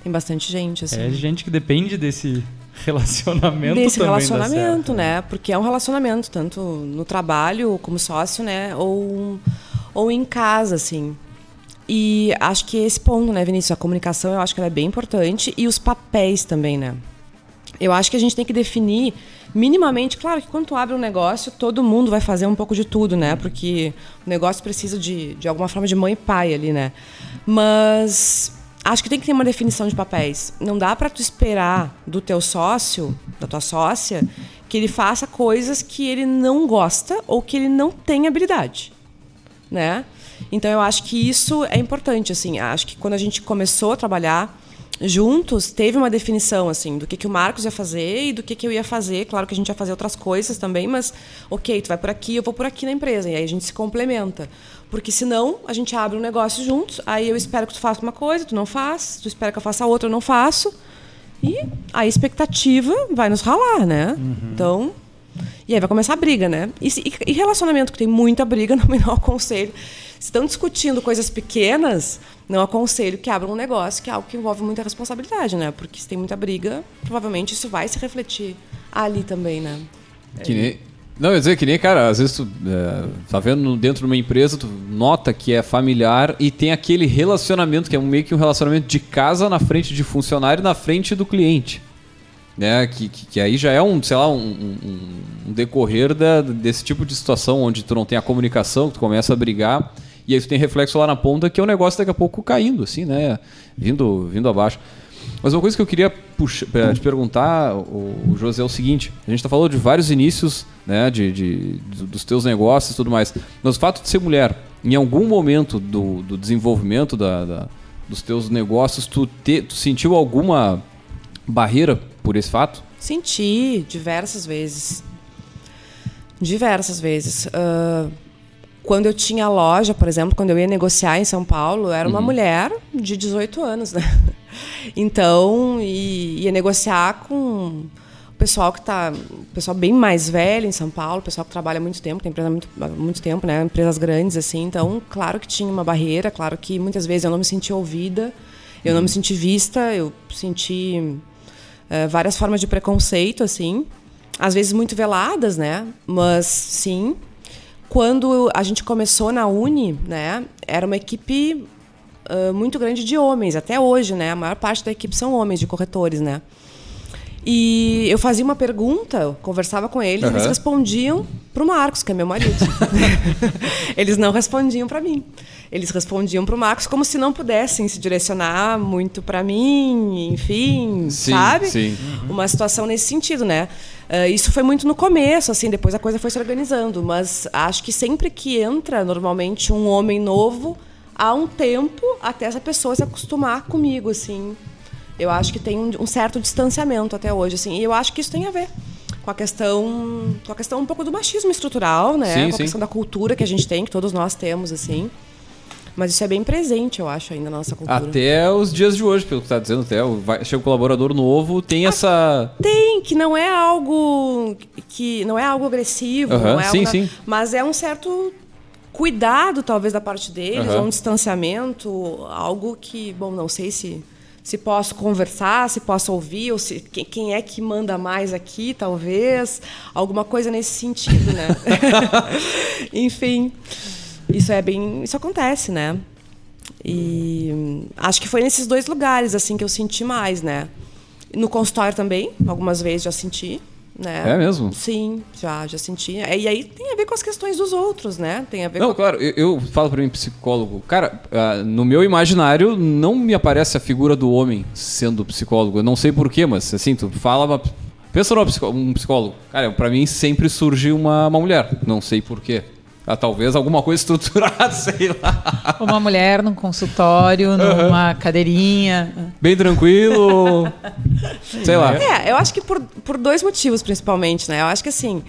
Tem bastante gente assim. É gente que depende desse relacionamento desse também relacionamento, né? Porque é um relacionamento tanto no trabalho como sócio, né, ou ou em casa assim. E acho que esse ponto, né, Vinícius, a comunicação, eu acho que ela é bem importante e os papéis também, né? Eu acho que a gente tem que definir minimamente, claro que quando tu abre um negócio, todo mundo vai fazer um pouco de tudo, né? Porque o negócio precisa de, de alguma forma de mãe e pai ali, né? Mas acho que tem que ter uma definição de papéis. Não dá para tu esperar do teu sócio, da tua sócia, que ele faça coisas que ele não gosta ou que ele não tem habilidade, né? Então eu acho que isso é importante, assim. Acho que quando a gente começou a trabalhar juntos, teve uma definição assim do que, que o Marcos ia fazer e do que, que eu ia fazer. Claro que a gente ia fazer outras coisas também, mas ok, tu vai por aqui, eu vou por aqui na empresa. E aí a gente se complementa. Porque senão a gente abre um negócio juntos, aí eu espero que tu faça uma coisa, tu não faz, tu espera que eu faça outra, eu não faço. E a expectativa vai nos ralar, né? Uhum. Então, e aí vai começar a briga, né? E, e relacionamento que tem muita briga, não me dá o conselho se estão discutindo coisas pequenas, não aconselho que abram um negócio, que é algo que envolve muita responsabilidade, né? Porque se tem muita briga, provavelmente isso vai se refletir ali também, né? Que nem, não, eu ia dizer que nem, cara, às vezes tu é, tá vendo dentro de uma empresa, tu nota que é familiar e tem aquele relacionamento que é meio que um relacionamento de casa na frente de funcionário na frente do cliente. Né? Que, que, que aí já é um, sei lá, um, um, um decorrer da, desse tipo de situação onde tu não tem a comunicação, que tu começa a brigar e aí tem reflexo lá na ponta que é o um negócio daqui a pouco caindo, assim, né? Vindo, vindo abaixo. Mas uma coisa que eu queria puxar, te perguntar, o José, é o seguinte: a gente está falando de vários inícios né, de, de, dos teus negócios e tudo mais. Mas o fato de ser mulher, em algum momento do, do desenvolvimento da, da, dos teus negócios, tu, te, tu sentiu alguma barreira por esse fato? Senti diversas vezes. Diversas vezes. Uh, Quando eu tinha loja, por exemplo, quando eu ia negociar em São Paulo, era uma mulher de 18 anos, né? Então, e, ia negociar com o pessoal que está, pessoal bem mais velho em São Paulo, pessoal que trabalha muito tempo, tem empresa muito, muito tempo, né? Empresas grandes assim. Então, claro que tinha uma barreira, claro que muitas vezes eu não me senti ouvida, eu não me senti vista, eu senti eh, várias formas de preconceito assim, às vezes muito veladas, né? Mas sim, quando a gente começou na Uni, né, era uma equipe uh, muito grande de homens, até hoje, né? A maior parte da equipe são homens de corretores, né? E eu fazia uma pergunta, conversava com eles, Uhum. eles respondiam para o Marcos, que é meu marido. eles não respondiam para mim. Eles respondiam para o Marcos como se não pudessem se direcionar muito para mim, enfim, Sim, sabe? sim. Uma situação nesse sentido, né? Ah, isso foi muito no começo, assim, depois a coisa foi se organizando. Mas acho que sempre que entra, normalmente, um homem novo, há um tempo até essa pessoa se acostumar comigo, assim. Eu acho que tem um, um certo distanciamento até hoje, assim. E eu acho que isso tem a ver com a questão, com a questão um pouco do machismo estrutural, né? Sim, com a sim. questão da cultura que a gente tem, que todos nós temos, assim. Mas isso é bem presente, eu acho, ainda na nossa cultura. Até os dias de hoje, pelo que tá dizendo, até o- vai, chega um colaborador novo, tem essa. Tem, que não é algo que não é algo agressivo, não é sim, algo sim. mas é um certo cuidado talvez da parte deles, um distanciamento, algo que, bom, não sei se se posso conversar, se posso ouvir, ou se quem, quem é que manda mais aqui, talvez, alguma coisa nesse sentido, né? Enfim, isso é bem, isso acontece, né? E acho que foi nesses dois lugares assim que eu senti mais, né? No consultório também, algumas vezes já senti, né? É mesmo? Sim, já, já senti. E aí tem a ver com as questões dos outros, né? Tem a ver Não, com claro, eu, eu falo pra mim, psicólogo, cara, ah, no meu imaginário não me aparece a figura do homem sendo psicólogo. Eu não sei porquê, mas assim, tu fala. Uma, pensa numa psicó- um psicólogo. Cara, pra mim sempre surge uma, uma mulher. Não sei porquê. Ah, talvez alguma coisa estruturada, sei lá. Uma mulher num consultório, numa cadeirinha. Bem tranquilo. sei lá. É, eu acho que por, por dois motivos, principalmente, né? Eu acho que assim.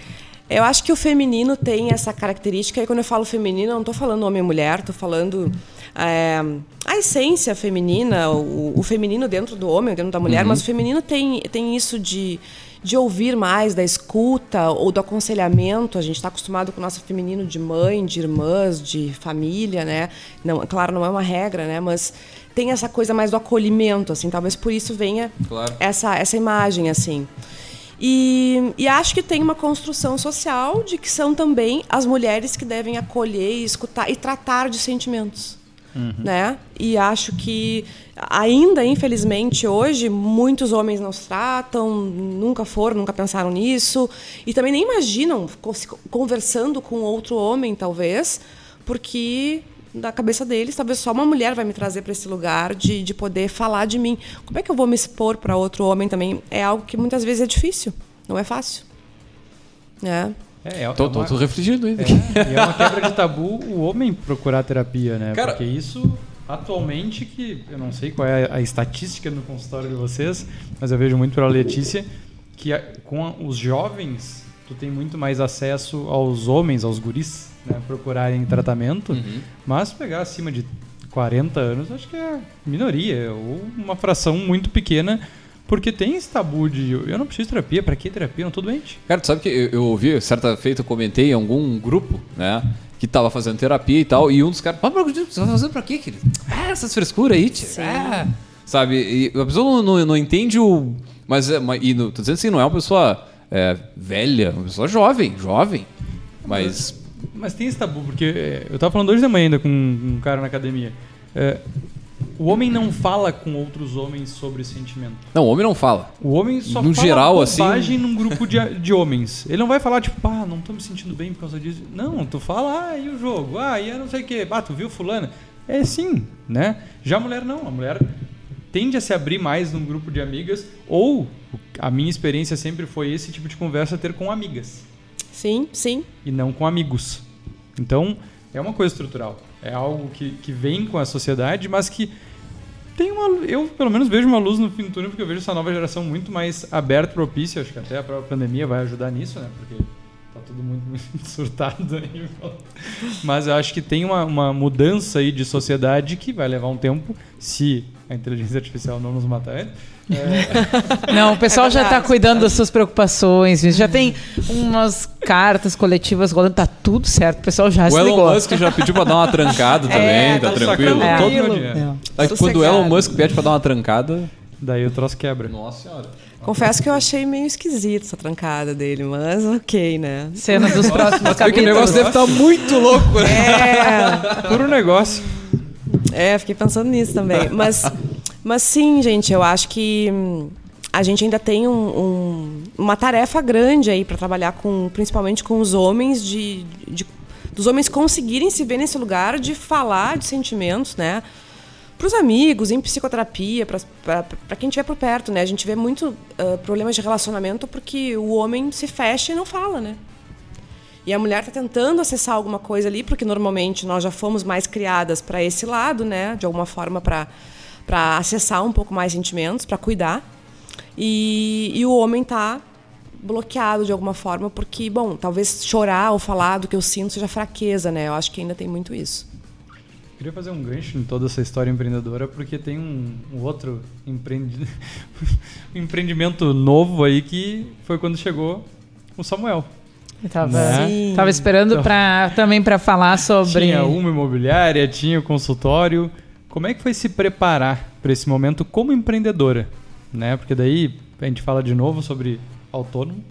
Eu acho que o feminino tem essa característica, e quando eu falo feminino, eu não estou falando homem e mulher, estou falando é, a essência feminina, o, o feminino dentro do homem, dentro da mulher, mas o feminino tem, tem isso de, de ouvir mais, da escuta ou do aconselhamento. A gente está acostumado com o nosso feminino de mãe, de irmãs, de família, né? Não, claro, não é uma regra, né? Mas tem essa coisa mais do acolhimento, assim. Talvez por isso venha Claro. essa, essa imagem, assim. E, e acho que tem uma construção social de que são também as mulheres que devem acolher escutar e tratar de sentimentos. Né? E acho que ainda, infelizmente, hoje, muitos homens não se tratam, nunca foram, nunca pensaram nisso, e também nem imaginam conversando com outro homem, talvez, porque da cabeça deles, talvez só uma mulher vai me trazer para esse lugar de, de poder falar de mim. Como é que eu vou me expor para outro homem também? É algo que muitas vezes é difícil, não é fácil. É. É, é, Tô, é tô, uma- tô refletindo ainda. É, e é uma quebra de tabu o homem procurar terapia, né? Cara- Porque isso, atualmente, que eu não sei qual é a, a estatística no consultório de vocês, mas eu vejo muito pela Letícia, que a- com a- os jovens, tu tem muito mais acesso aos homens, aos guris, né? Procurarem tratamento, Uhum. mas pegar acima de 40 anos, acho que é minoria, ou uma fração muito pequena, porque tem esse tabu de eu não preciso de terapia, pra que terapia? Eu não tô doente. Cara, tu sabe que eu, eu ouvi, certa feita, eu comentei em algum grupo, né? Que tava fazendo terapia e tal, e um dos caras, mas você tá fazendo pra quê, querido? Ah, essas frescuras aí, tia. Ah. Sabe? E a pessoa não, não, não entende o. Mas, é, mas e no, tô dizendo assim, não é uma pessoa é, velha, uma pessoa jovem, jovem. Mas. Mas tem esse tabu, porque é, eu tava falando hoje de manhã ainda com um cara na academia. É, o homem não fala com outros homens sobre sentimento. Não, o homem não fala. O homem só No fala geral, assim- bobagem num grupo de, de homens. Ele não vai falar, tipo, pá, não tô me sentindo bem por causa disso. Não, tu fala, ah, e o jogo? Ah, e eu não sei o quê. Ah, tu viu fulano? É sim, né? Já a mulher não. A mulher tende a se abrir mais num grupo de amigas, ou a minha experiência sempre foi esse tipo de conversa ter com amigas Sim, sim. e não com amigos. Então, é uma coisa estrutural. É algo que, que vem com a sociedade, mas que tem uma. Eu, pelo menos, vejo uma luz no fim do túnel, porque eu vejo essa nova geração muito mais aberta, propícia. Acho que até a própria pandemia vai ajudar nisso, né? Porque tá todo muito, muito surtado aí. Mas eu acho que tem uma, uma mudança aí de sociedade que vai levar um tempo, se a inteligência artificial não nos matar antes. É, Não, o pessoal É já está cuidando das suas preocupações, já tem umas cartas coletivas rolando, tá tudo certo, o pessoal já O se Elon ligou. Musk já pediu pra dar uma trancada também, É, tá tá tranquilo. sacando É. todo meu Tranquilo. dinheiro. É. Aí, quando o. Elon Musk pede pra dar uma trancada. Daí o troço quebra. Nossa senhora. Confesso que eu achei meio esquisito essa trancada dele, mas ok, né? Cenas dos próximos Mas que o capítulos. negócio deve estar muito louco, né? É, Puro negócio. É, fiquei pensando nisso também. Mas, mas sim, gente, eu acho que hum, a gente ainda tem um- um- uma tarefa grande aí para trabalhar com, principalmente com os homens, de, de- dos homens conseguirem se ver nesse lugar de falar de sentimentos, né? Para os amigos, em psicoterapia, para quem estiver por perto, né? A gente vê muito ah, problemas de relacionamento porque o homem se fecha e não fala, né? E a mulher está tentando acessar alguma coisa ali, porque normalmente nós já fomos mais criadas para esse lado, né? De alguma forma para para acessar um pouco mais sentimentos, para cuidar. E, e o homem está bloqueado de alguma forma, porque, bom, talvez chorar ou falar do que eu sinto seja fraqueza, né? Eu acho que ainda tem muito isso. Queria fazer um gancho em toda essa história empreendedora, porque tem um, um outro empreendi- um empreendimento novo aí que foi quando chegou o Samuel. Eu tava, Né? Tava esperando Então- pra, também para falar sobre. Tinha uma imobiliária, tinha o consultório. Como é que foi se preparar para esse momento como empreendedora? Né? Porque daí a gente fala de novo sobre autônomo,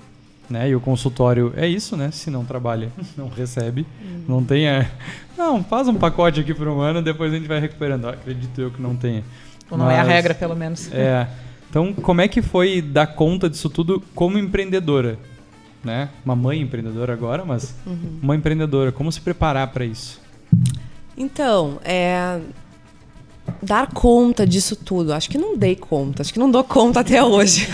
né? E o consultório é isso, né? Se não trabalha, não recebe, não tenha. Não, faz um pacote aqui por um ano, depois a gente vai recuperando. Ah, acredito eu que não tenha. Ou não é a Mas- regra, pelo menos. É. Então, como é que foi dar conta disso tudo como empreendedora? Né? Uma mãe empreendedora agora, mas uma empreendedora, como se preparar para isso? Então, é, dar conta disso tudo. Acho que não dei conta, acho que não dou conta até hoje.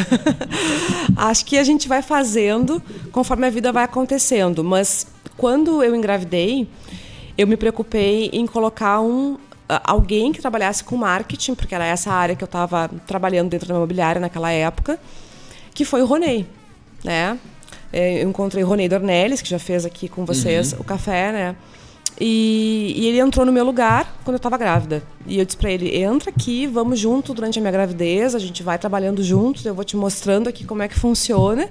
acho que a gente vai fazendo conforme a vida vai acontecendo. Mas quando eu engravidei, eu me preocupei em colocar um alguém que trabalhasse com marketing, porque era essa área que eu estava trabalhando dentro da imobiliária naquela época, que foi o Ronei, né? É, Eu encontrei o Ronei Dornelles, que já fez aqui com vocês o café, né? E, e ele entrou no meu lugar quando eu estava grávida. E eu disse para ele: entra aqui, vamos junto durante a minha gravidez, a gente vai trabalhando juntos, eu vou te mostrando aqui como é que funciona.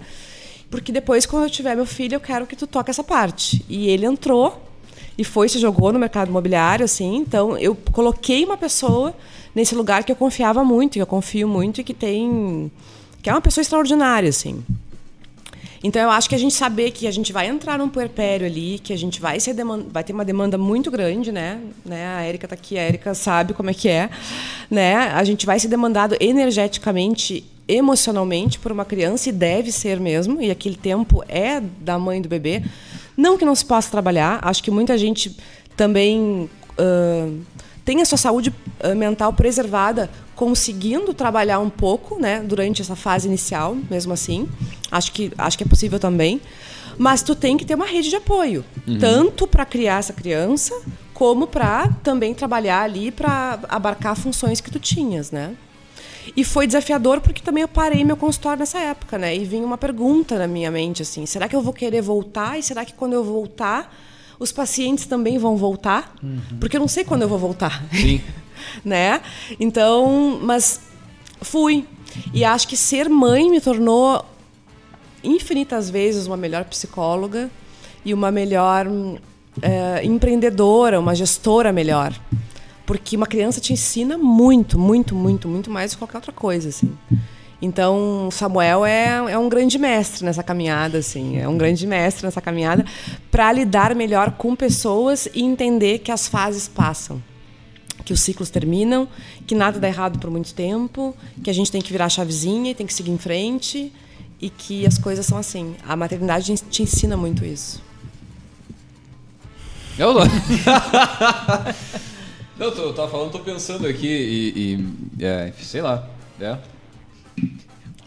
Porque depois, quando eu tiver meu filho, eu quero que tu toque essa parte. E ele entrou e foi, se jogou no mercado imobiliário, assim. Então, eu coloquei uma pessoa nesse lugar que eu confiava muito, que eu confio muito e que tem. que é uma pessoa extraordinária, assim. Então eu acho que a gente saber que a gente vai entrar num puerpério ali, que a gente vai ser deman- vai ter uma demanda muito grande, né? né? A Érica tá aqui, a Érica sabe como é que é, né? A gente vai ser demandado energeticamente, emocionalmente por uma criança e deve ser mesmo, e aquele tempo é da mãe do bebê. Não que não se possa trabalhar, acho que muita gente também ãh, tem a sua saúde mental preservada conseguindo trabalhar um pouco, né, durante essa fase inicial, mesmo assim. Acho que acho que é possível também. Mas tu tem que ter uma rede de apoio, tanto para criar essa criança, como para também trabalhar ali para abarcar funções que tu tinhas, né? E foi desafiador porque também eu parei meu consultório nessa época, né? E vinha uma pergunta na minha mente assim: será que eu vou querer voltar? E será que quando eu voltar, os pacientes também vão voltar? Porque eu não sei quando eu vou voltar. Sim. né? Então, mas fui. E acho que ser mãe me tornou infinitas vezes uma melhor psicóloga e uma melhor eh, empreendedora, uma gestora melhor. Porque uma criança te ensina muito, muito, muito, muito mais do que qualquer outra coisa, assim. Então, Samuel é, é um grande mestre nessa caminhada, assim, é um grande mestre nessa caminhada para lidar melhor com pessoas e entender que as fases passam que os ciclos terminam, que nada dá errado por muito tempo, que a gente tem que virar a chavezinha e tem que seguir em frente e que as coisas são assim. A maternidade te ensina muito isso. Eu não. não, eu tô, eu tava falando, tô pensando aqui e. e é, sei lá. É.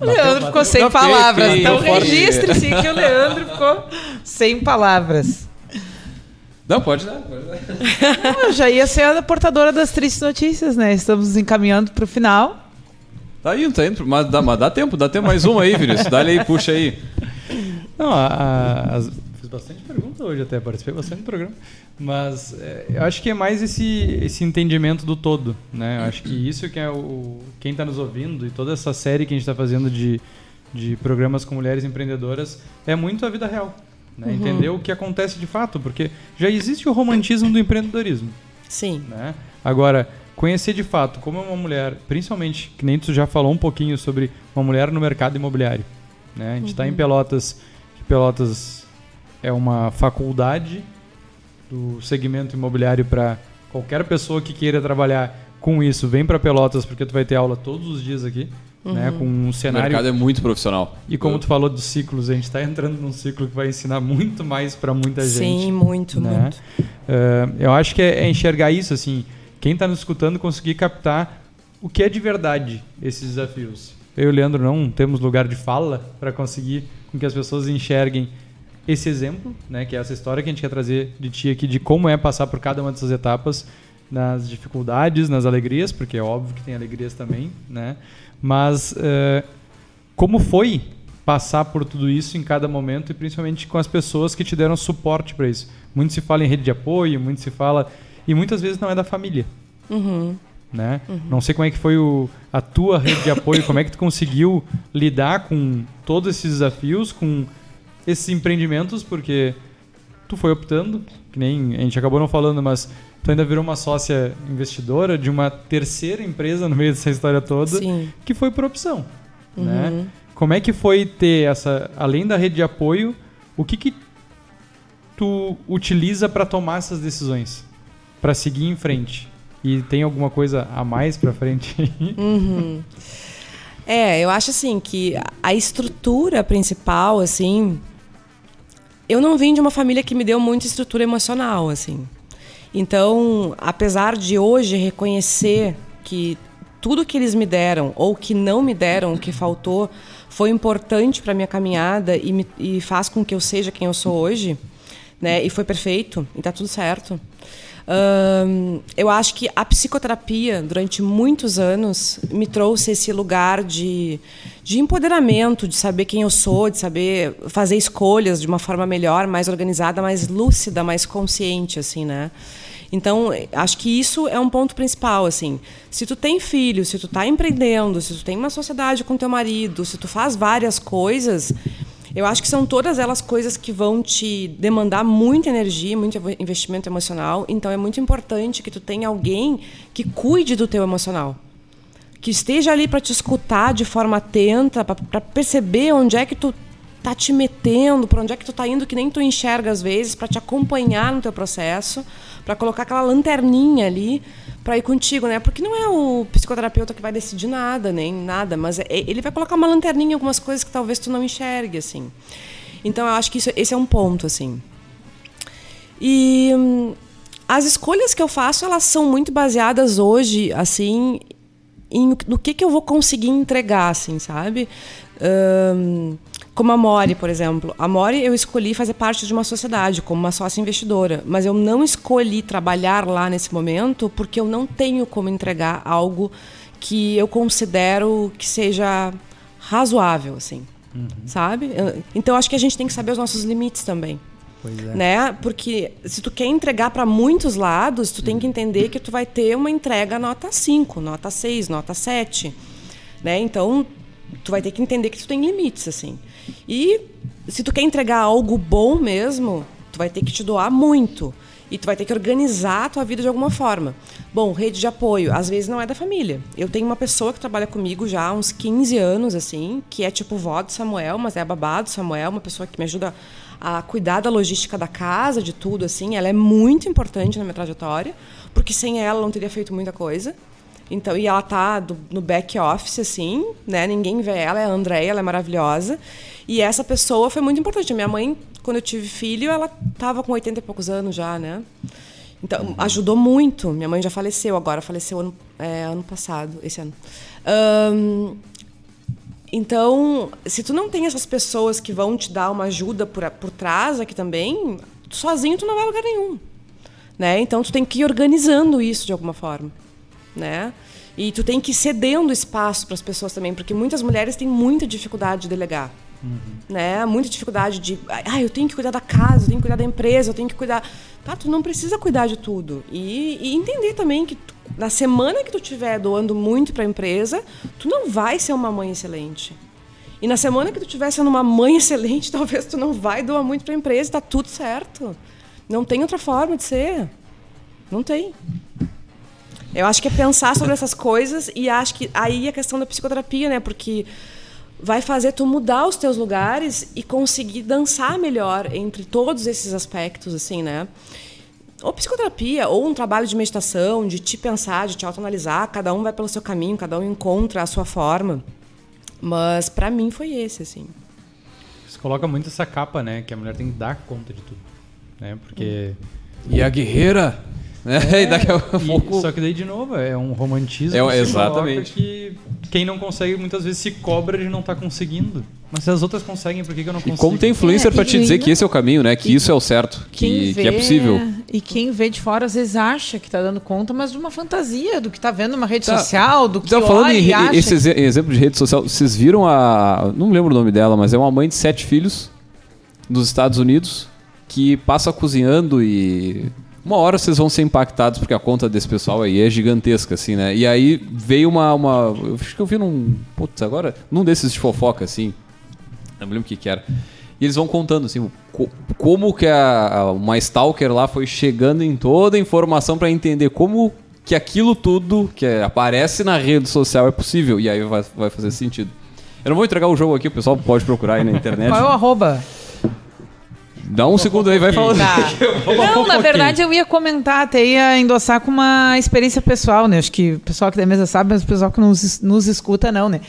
O Leandro ficou sem Não, feio, palavras. então registre-se que o Leandro ficou sem palavras. Não, pode dar, pode dar. Não, já ia ser a portadora das tristes notícias, né? Estamos nos encaminhando para o final. Tá indo, tá indo. Mas dá, mas dá tempo, dá tempo mais uma aí, Vinícius. Dá aí, puxa aí. Não, a- a- as- bastante pergunta hoje até, participei bastante do programa. Mas é, eu acho que é mais esse, esse entendimento do todo, né? Eu acho que isso que é o quem está nos ouvindo e toda essa série que a gente está fazendo de, de programas com mulheres empreendedoras é muito a vida real. Né? Uhum. Entender o que acontece de fato, porque já existe o romantismo do empreendedorismo. Sim. Né? Agora, conhecer de fato como é uma mulher, principalmente, que nem tu já falou um pouquinho sobre uma mulher no mercado imobiliário. Né? A gente está uhum. em Pelotas, Pelotas é uma faculdade do segmento imobiliário para qualquer pessoa que queira trabalhar com isso, vem para Pelotas porque tu vai ter aula todos os dias aqui. Né, uhum. Né, com um cenário. O mercado é muito profissional. E como tu falou dos ciclos, a gente está entrando num ciclo que vai ensinar muito mais para muita gente. Sim, muito, né? muito. Uh, eu acho que é, é enxergar isso, assim, quem está nos escutando conseguir captar o que é de verdade esses desafios. Eu e o Leandro não temos lugar de fala para conseguir com que as pessoas enxerguem esse exemplo, né, que é essa história que a gente quer trazer de ti aqui, de como é passar por cada uma dessas etapas, nas dificuldades, nas alegrias, porque é óbvio que tem alegrias também, né? Mas uh, como foi passar por tudo isso em cada momento e principalmente com as pessoas que te deram suporte para isso? Muito se fala em rede de apoio, muito se fala e muitas vezes não é da família. Uhum. Né? Uhum. Não sei como é que foi o, a tua rede de apoio, como é que tu conseguiu lidar com todos esses desafios, com esses empreendimentos, porque tu foi optando, que nem a gente acabou não falando, mas tu ainda virou uma sócia investidora de uma terceira empresa no meio dessa história toda, Sim. que foi por opção, uhum. né? Como é que foi ter essa, além da rede de apoio, o que que tu utiliza para tomar essas decisões, para seguir em frente? E tem alguma coisa a mais para frente? Uhum. É, eu acho assim que a estrutura principal, assim, eu não vim de uma família que me deu muita estrutura emocional, assim. Então, apesar de hoje reconhecer que tudo que eles me deram ou que não me deram, que faltou, foi importante para minha caminhada e, me, e faz com que eu seja quem eu sou hoje, né? E foi perfeito, e tá tudo certo eu acho que a psicoterapia, durante muitos anos, me trouxe esse lugar de, de empoderamento, de saber quem eu sou, de saber fazer escolhas de uma forma melhor, mais organizada, mais lúcida, mais consciente, assim, né? Então, acho que isso é um ponto principal, assim. Se tu tem filho, se tu está empreendendo, se tu tem uma sociedade com teu marido, se tu faz várias coisas, eu acho que são todas elas coisas que vão te demandar muita energia, muito investimento emocional. Então é muito importante que tu tenha alguém que cuide do teu emocional. Que esteja ali para te escutar de forma atenta, para perceber onde é que tu tá te metendo, para onde é que tu tá indo que nem tu enxerga às vezes, para te acompanhar no teu processo, para colocar aquela lanterninha ali para ir contigo, né? Porque não é o psicoterapeuta que vai decidir nada, nem nada, mas é, ele vai colocar uma lanterninha em algumas coisas que talvez tu não enxergue, assim. Então eu acho que isso, esse é um ponto, assim. E hum, as escolhas que eu faço, elas são muito baseadas hoje, assim, em, no que, que eu vou conseguir entregar, assim, sabe? Um, como a Mori, por exemplo. A Mori eu escolhi fazer parte de uma sociedade, como uma sócia investidora, mas eu não escolhi trabalhar lá nesse momento porque eu não tenho como entregar algo que eu considero que seja razoável, assim. Uhum. Sabe? Então acho que a gente tem que saber os nossos limites também. Pois é. Né? Porque se tu quer entregar para muitos lados, tu uhum. tem que entender que tu vai ter uma entrega nota 5, nota 6, nota 7. Né? Então, tu vai ter que entender que tu tem limites, assim. E se tu quer entregar algo bom mesmo, tu vai ter que te doar muito. E tu vai ter que organizar a tua vida de alguma forma. Bom, rede de apoio, às vezes não é da família. Eu tenho uma pessoa que trabalha comigo já há uns 15 anos, assim, que é tipo vó do Samuel, mas é a babá do Samuel, uma pessoa que me ajuda a cuidar da logística da casa, de tudo, assim. Ela é muito importante na minha trajetória, porque sem ela não teria feito muita coisa. Então, e ela tá do, no back office, assim, né? Ninguém vê ela, é a Andréia, ela é maravilhosa. E essa pessoa foi muito importante. Minha mãe, quando eu tive filho, ela estava com 80 e poucos anos já, né? Então, ajudou muito. Minha mãe já faleceu agora, faleceu ano, é, ano passado, esse ano. Um, então, se tu não tem essas pessoas que vão te dar uma ajuda por, por trás aqui também, sozinho tu não vai a lugar nenhum. Né? Então, tu tem que ir organizando isso de alguma forma. Né? E tu tem que ir cedendo espaço para as pessoas também, porque muitas mulheres têm muita dificuldade de delegar. Uhum. Né? Muita dificuldade de, ah, eu tenho que cuidar da casa, eu tenho que cuidar da empresa, eu tenho que cuidar. Tá, tu não precisa cuidar de tudo. E, e entender também que tu, na semana que tu estiver doando muito para a empresa, tu não vai ser uma mãe excelente. E na semana que tu estiver sendo uma mãe excelente, talvez tu não vai doar muito para a empresa, está tudo certo. Não tem outra forma de ser. Não tem. Eu acho que é pensar sobre essas coisas e acho que aí a questão da psicoterapia, né? Porque vai fazer tu mudar os teus lugares e conseguir dançar melhor entre todos esses aspectos, assim, né? Ou psicoterapia, ou um trabalho de meditação, de te pensar, de te autoanalisar, cada um vai pelo seu caminho, cada um encontra a sua forma. Mas para mim foi esse, assim. Você coloca muito essa capa, né? Que a mulher tem que dar conta de tudo. Né? Porque. E a guerreira é, e daqui a pouco... Só que daí, de novo, é um romantismo é, exatamente. que quem não consegue muitas vezes se cobra de não estar tá conseguindo. Mas se as outras conseguem, por que, que eu não consigo? E como tem influencer é, para te dizer que esse é o caminho, né? Que e, isso é o certo, que, vê, que é possível. E quem vê de fora às vezes acha que está dando conta, mas de uma fantasia, do que está vendo numa rede tá, social, do que tá falando em, acha esse que... exemplo de rede social, vocês viram a... Não lembro o nome dela, mas é uma mãe de sete filhos nos Estados Unidos que passa cozinhando e uma hora vocês vão ser impactados porque a conta desse pessoal aí é gigantesca, assim, né? E aí veio uma. uma eu acho que eu vi num. Putz, agora. Num desses de fofoca, assim. Não me lembro o que, que era. E eles vão contando, assim, co como que a, uma stalker lá foi chegando em toda a informação para entender como que aquilo tudo que aparece na rede social é possível. E aí vai, vai fazer sentido. Eu não vou entregar o jogo aqui, o pessoal pode procurar aí na internet. Qual é o arroba? Dá um segundo aí, vai falando. Tá. Não, na verdade eu ia comentar, até ia endossar com uma experiência pessoal, né? Acho que o pessoal que da mesa sabe, mas o pessoal que nos, nos escuta não, né?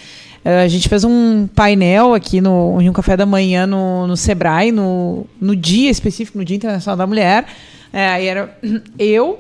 Eh, a gente fez um painel aqui no, em um café da manhã no, no Sebrae, no, no dia específico, no Dia Internacional da Mulher. É, aí era eu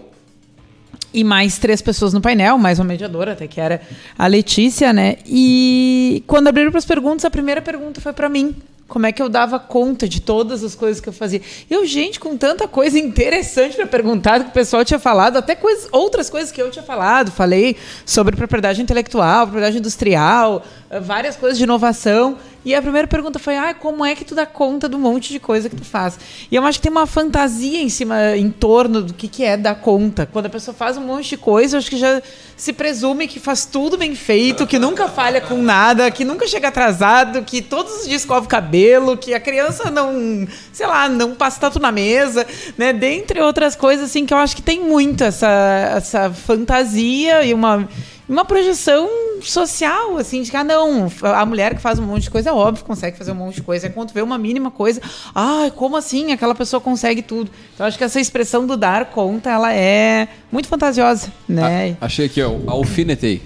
e mais três pessoas no painel, mais uma mediadora até, que era a Letícia, né? E quando abriram para as perguntas, a primeira pergunta foi para mim. Como é que eu dava conta de todas as coisas que eu fazia? Eu, gente, com tanta coisa interessante para perguntar que o pessoal tinha falado, até coisas, outras coisas que eu tinha falado. Falei sobre propriedade intelectual, propriedade industrial, várias coisas de inovação. E a primeira pergunta foi: ah, como é que tu dá conta do monte de coisa que tu faz? E eu acho que tem uma fantasia em cima, em torno do que, que é dar conta. Quando a pessoa faz um monte de coisa, eu acho que já se presume que faz tudo bem feito, que nunca falha com nada, que nunca chega atrasado, que todos os dias escova o cabelo, que a criança não, sei lá, não passa tanto na mesa, né? Dentre outras coisas, assim, que eu acho que tem muito essa, essa fantasia e uma uma projeção social, assim, de que, ah, não, a mulher que faz um monte de coisa, é óbvio, consegue fazer um monte de coisa. É quando vê uma mínima coisa, ah, como assim? Aquela pessoa consegue tudo. Então, acho que essa expressão do dar conta, ela é muito fantasiosa, né? Ah, achei aqui, ó, alfinetei.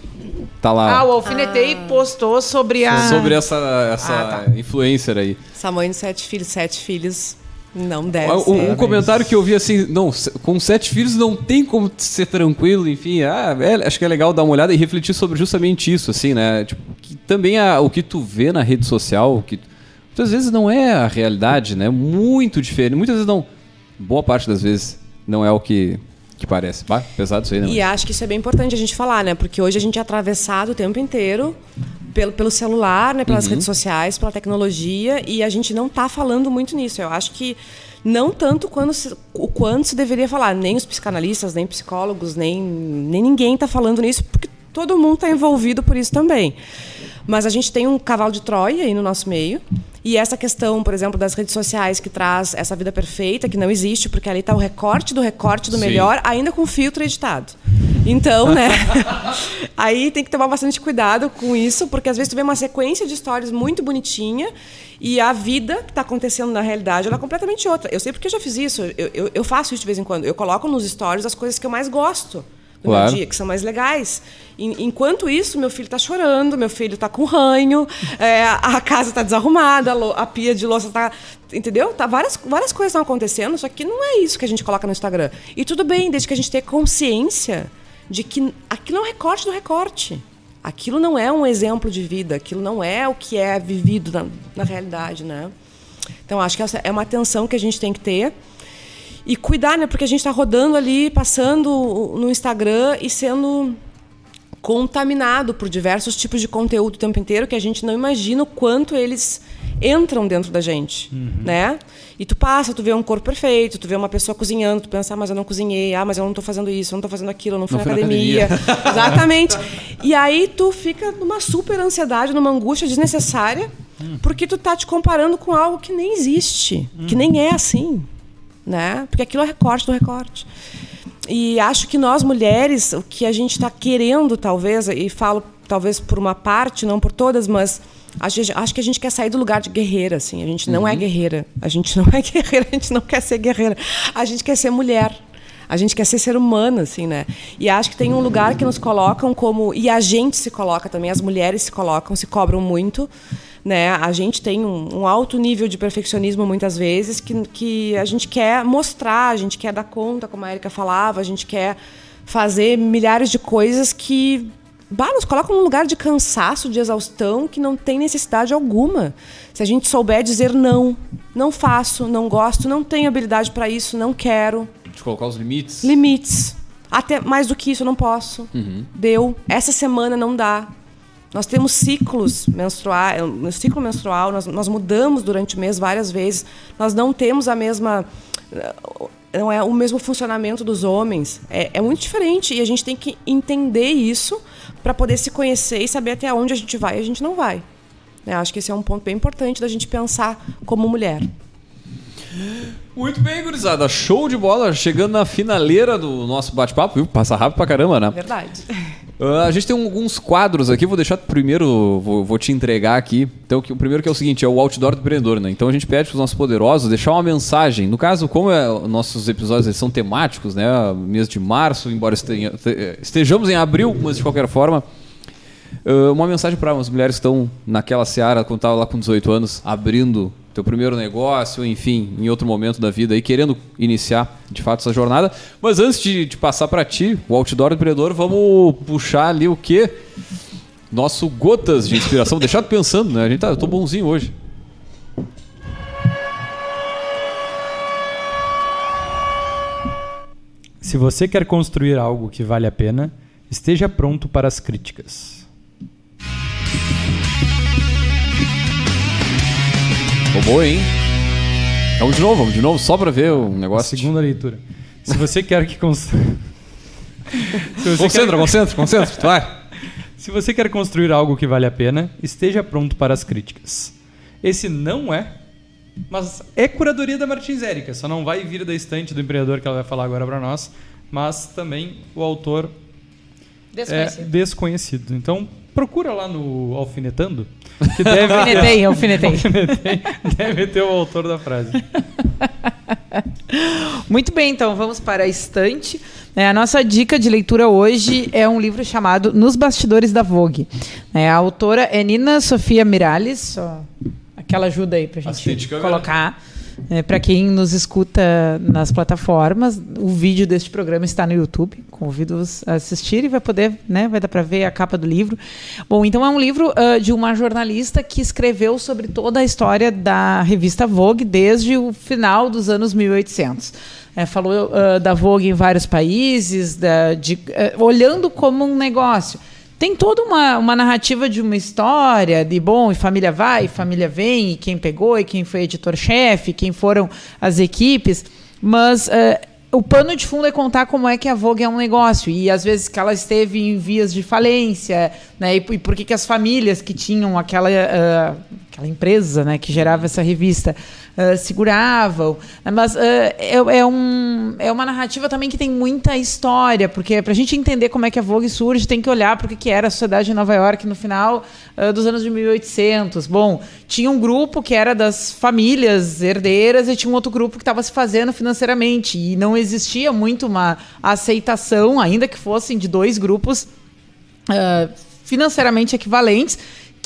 Tá lá. Ah, o Alfinetei ah. postou sobre a... Sobre essa, essa ah, tá. influencer aí. Essa mãe de sete filhos, sete filhos não deve um, ser. Um comentário que eu vi assim, não, com sete filhos não tem como ser tranquilo, enfim, ah, é, acho que é legal dar uma olhada e refletir sobre justamente isso, assim, né? Tipo, que também a, o que tu vê na rede social, que muitas vezes não é a realidade, né? Muito diferente, muitas vezes não, boa parte das vezes não é o que que parece. Bah, pesado isso aí, né? E acho que isso é bem importante a gente falar, né? Porque hoje a gente é atravessado o tempo inteiro pelo, pelo celular, né, pelas uhum. redes sociais, pela tecnologia, e a gente não está falando muito nisso. Eu acho que não tanto quando se, o quanto se deveria falar. Nem os psicanalistas, nem psicólogos, nem, nem ninguém está falando nisso, porque todo mundo está envolvido por isso também. Mas a gente tem um cavalo de Troia aí no nosso meio. E essa questão, por exemplo, das redes sociais que traz essa vida perfeita, que não existe, porque ali está o recorte do recorte do Sim. melhor, ainda com filtro editado. Então, né? aí tem que tomar bastante cuidado com isso, porque às vezes tu vê uma sequência de histórias muito bonitinha e a vida que está acontecendo na realidade ela é completamente outra. Eu sei porque eu já fiz isso, eu, eu, eu faço isso de vez em quando. Eu coloco nos stories as coisas que eu mais gosto do claro. meu dia, que são mais legais. Enquanto isso, meu filho está chorando, meu filho está com ranho, é, a casa está desarrumada, a pia de louça está. Entendeu? Tá, várias, várias coisas estão acontecendo, só que não é isso que a gente coloca no Instagram. E tudo bem, desde que a gente tenha consciência de que aquilo é um recorte do recorte. Aquilo não é um exemplo de vida, aquilo não é o que é vivido na, na realidade, né? Então, acho que essa é uma atenção que a gente tem que ter e cuidar, né? Porque a gente está rodando ali, passando no Instagram e sendo contaminado por diversos tipos de conteúdo o tempo inteiro que a gente não imagina o quanto eles entram dentro da gente, né? E tu passa, tu vê um corpo perfeito, tu vê uma pessoa cozinhando, tu pensa, ah, mas eu não cozinhei, ah, mas eu não estou fazendo isso, eu não estou fazendo aquilo, eu não fui Não na fui na academia. Exatamente. E aí tu fica numa super ansiedade, numa angústia desnecessária, porque tu tá te comparando com algo que nem existe, que nem é assim, né? Porque aquilo é recorte do recorte. E acho que nós mulheres, o que a gente está querendo, talvez, e falo talvez por uma parte, não por todas, mas acho, acho que a gente quer sair do lugar de guerreira, assim. A gente não é guerreira. A gente não é guerreira, a gente não quer ser guerreira. A gente quer ser mulher. A gente quer ser ser humano, assim, né? E acho que tem um lugar que nos colocam como. E a gente se coloca também, as mulheres se colocam, se cobram muito. Né? A gente tem um, um alto nível de perfeccionismo muitas vezes que, que a gente quer mostrar, a gente quer dar conta, como a Erika falava, a gente quer fazer milhares de coisas que bah, nos colocam num lugar de cansaço, de exaustão, que não tem necessidade alguma. Se a gente souber dizer não, não faço, não gosto, não tenho habilidade para isso, não quero, De colocar os limites. limites. Até mais do que isso eu não posso. Deu. Essa semana não dá. Nós temos ciclos menstruais, no ciclo menstrual, nós, nós mudamos durante o mês várias vezes. Nós não temos a mesma não é o mesmo funcionamento dos homens. É, é muito diferente e a gente tem que entender isso para poder se conhecer e saber até onde a gente vai e a gente não vai. Eu acho que esse é um ponto bem importante da gente pensar como mulher. Muito bem, gurizada. Show de bola. Chegando na finaleira do nosso bate-papo, viu? Passa rápido pra caramba, né? Verdade. Ah, a gente tem alguns quadros aqui, vou deixar primeiro, vou, vou te entregar aqui. Então, que, o primeiro que é o seguinte, é o outdoor do empreendedor, né? Então a gente pede para os nossos poderosos deixar uma mensagem. No caso, como é, nossos episódios são temáticos, né? Mês de março, embora estejamos em abril, mas de qualquer forma, ah, uma mensagem para as mulheres que estão naquela seara, quando estava lá com 18 anos, abrindo teu primeiro negócio, enfim, em outro momento da vida aí, querendo iniciar de fato essa jornada. Mas antes de, de passar para ti, o outdoor do empreendedor, vamos puxar ali o quê? Nosso gotas de inspiração. Deixar tu pensando, né? A gente tá, eu tô bonzinho hoje. Se você quer construir algo que vale a pena, esteja pronto para as críticas. Boa, hein? Vamos de novo, vamos de novo, só pra ver o negócio. Segunda leitura. Se você quer que construa. Você Concentra, quer- concentra, concentra. tu Vai. Se você quer construir algo que vale a pena, esteja pronto para as críticas. Esse não é, mas é curadoria da Martins Érica. Só não vai vir da estante do empreendedor que ela vai falar agora para nós, mas também o autor é Desconhecido. desconhecido. Então procura lá no Alfinetando, que deve Alfinetei, alfinetei. Alfinetei. deve ter o autor da frase. Muito bem, então vamos para a estante. É, a nossa dica de leitura hoje é um livro chamado Nos Bastidores da Vogue. É, a autora é Nina Sofia Miralles, só aquela ajuda aí para a gente câmera. Colocar. para quem nos escuta nas plataformas, o vídeo deste programa está no YouTube. Convido-os a assistir e vai poder, né? Vai dar para ver a capa do livro. Bom, então é um livro ah, de uma jornalista que escreveu sobre toda a história da revista Vogue desde o final dos anos 1800. É, falou ah, da Vogue em vários países, da- de- eh, olhando como um negócio. Tem toda uma, uma narrativa de uma história de bom, e família vai, e família vem, e quem pegou, e quem foi editor-chefe, quem foram as equipes, mas eh, o pano de fundo é contar como é que a Vogue é um negócio, e às vezes que ela esteve em vias de falência, né, e, e por que que as famílias que tinham aquela, ah, aquela empresa né, que gerava essa revista ah, seguravam. Mas ah, é, é um, é uma narrativa também que tem muita história, porque para a gente entender como é que a Vogue surge, tem que olhar para o que era a sociedade de Nova York no final ah, dos anos de 1800. Bom, tinha um grupo que era das famílias herdeiras e tinha um outro grupo que estava se fazendo financeiramente. E não existia muito uma aceitação, ainda que fossem de dois grupos financeiramente equivalentes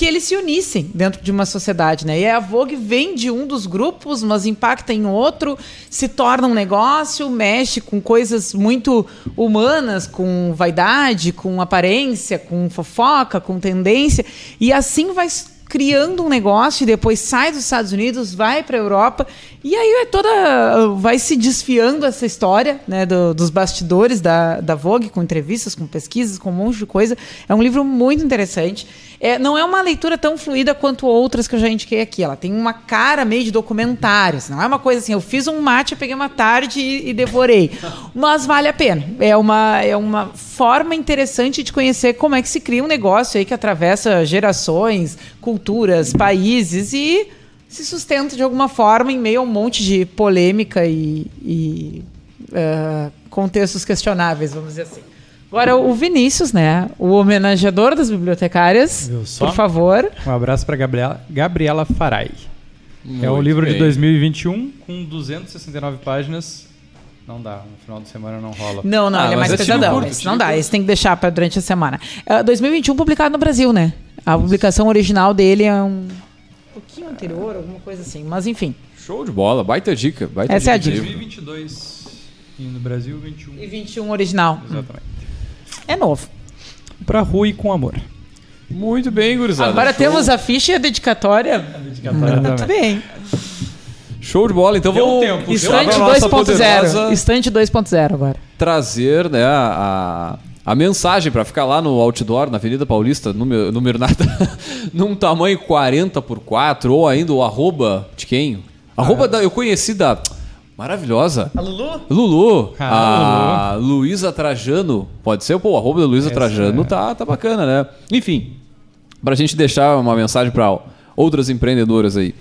que eles se unissem dentro de uma sociedade, né? E a Vogue vem de um dos grupos, mas impacta em outro, se torna um negócio, mexe com coisas muito humanas, com vaidade, com aparência, com fofoca, com tendência, e assim vai criando um negócio e depois sai dos Estados Unidos, vai para a Europa E aí é toda. Vai se desfiando essa história né, do- dos bastidores da, da Vogue, com entrevistas, com pesquisas, com um monte de coisa. É um livro muito interessante. É, não é uma leitura tão fluida quanto outras que eu já indiquei aqui. Ela tem uma cara meio de documentários. Não é uma coisa assim, eu fiz um mate, peguei uma tarde e, e devorei. Mas vale a pena. É uma, é uma forma interessante de conhecer como é que se cria um negócio aí que atravessa gerações, culturas, países e se sustenta de alguma forma em meio a um monte de polêmica e, e, eh, contextos questionáveis, vamos dizer assim. Agora, o Vinícius, né? O homenageador das bibliotecárias. Por favor. Um abraço para Gabriela, Gabriela Farai. é o Muito livro de bem. 2021 com 269 páginas. Não dá, no final de semana não rola. Não, não, Ah, ele é mais é time pesadão. curto, esse time não dá, curto. esse tem que deixar para durante a semana. Eh, 2021 publicado no Brasil, né? A publicação original dele é um pouquinho anterior, alguma coisa assim. Mas enfim. Show de bola, baita dica. Baita Essa é a de dica. livro. 2022 e no Brasil 21. E 21 original. Exatamente. É novo. Pra Rui com amor. Muito bem, gurizada. Agora Show. temos a ficha e a dedicatória. Muito bem. Show de bola. Então Deu vamos tempo, Estante pra nossa 2.0. poderosa Estante 2.0 agora. trazer né, a, a mensagem para ficar lá no outdoor, na Avenida Paulista, número, número nada, num tamanho 40 por 4 ou ainda o arroba de quem? Arroba da, eu conheci da maravilhosa. A Lulu? Lulu, Ah, a Luísa Trajano, pode ser? Pô, o arroba da Luísa Essa Trajano é. tá, tá bacana, né? Enfim, pra gente deixar uma mensagem para outras empreendedoras aí.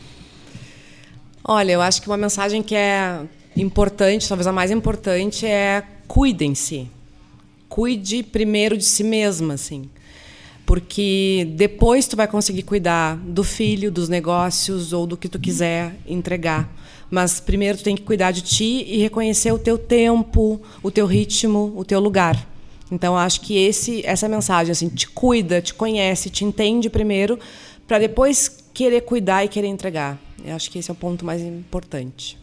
Olha, eu acho que uma mensagem que é importante, talvez a mais importante, é cuidem-se. Cuide primeiro de si mesma, assim. Porque depois tu vai conseguir cuidar do filho, dos negócios ou do que tu quiser entregar. Mas primeiro tu tem que cuidar de ti e reconhecer o teu tempo, o teu ritmo, o teu lugar. Então acho que esse essa mensagem assim, te cuida, te conhece, te entende primeiro, para depois querer cuidar e querer entregar. Eu acho que esse é o ponto mais importante.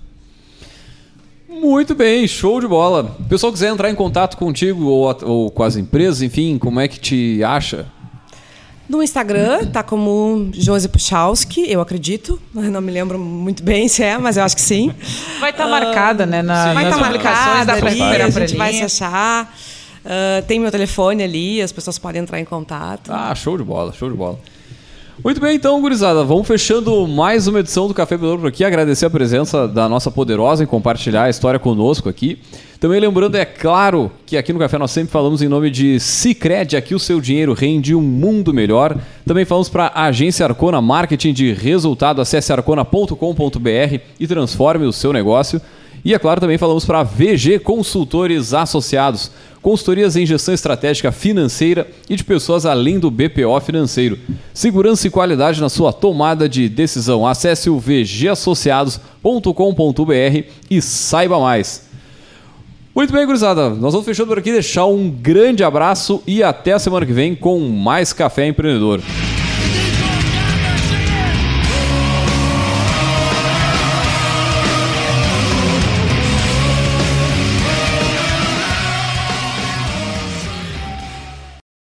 Muito bem, show de bola. O pessoal quiser entrar em contato contigo ou, ou com as empresas, enfim, como é que te acha? No Instagram tá como Josi Puchalski, eu acredito. Eu não me lembro muito bem se é, mas eu acho que sim. Vai estar marcada, né? Na, Sim, vai estar tá marcada dá pra ali, a gente vai se achar. Ah, tem meu telefone ali, as pessoas podem entrar em contato. Ah, show de bola, show de bola. Muito bem, então, gurizada, vamos fechando mais uma edição do Café Belouro por aqui. Agradecer a presença da nossa poderosa em compartilhar a história conosco aqui. Também lembrando, é claro, que aqui no Café nós sempre falamos em nome de Cicred, aqui o seu dinheiro rende um mundo melhor. Também falamos para a Agência Arcona Marketing de Resultado. Acesse arcona.com.br e transforme o seu negócio. E é claro, também falamos para VG Consultores Associados, consultorias em gestão estratégica financeira e de pessoas além do BPO financeiro. Segurança e qualidade na sua tomada de decisão. Acesse o vgassociados.com.br e saiba mais. Muito bem, gurizada. Nós vamos fechando por aqui, deixar um grande abraço e até a semana que vem com mais Café Empreendedor.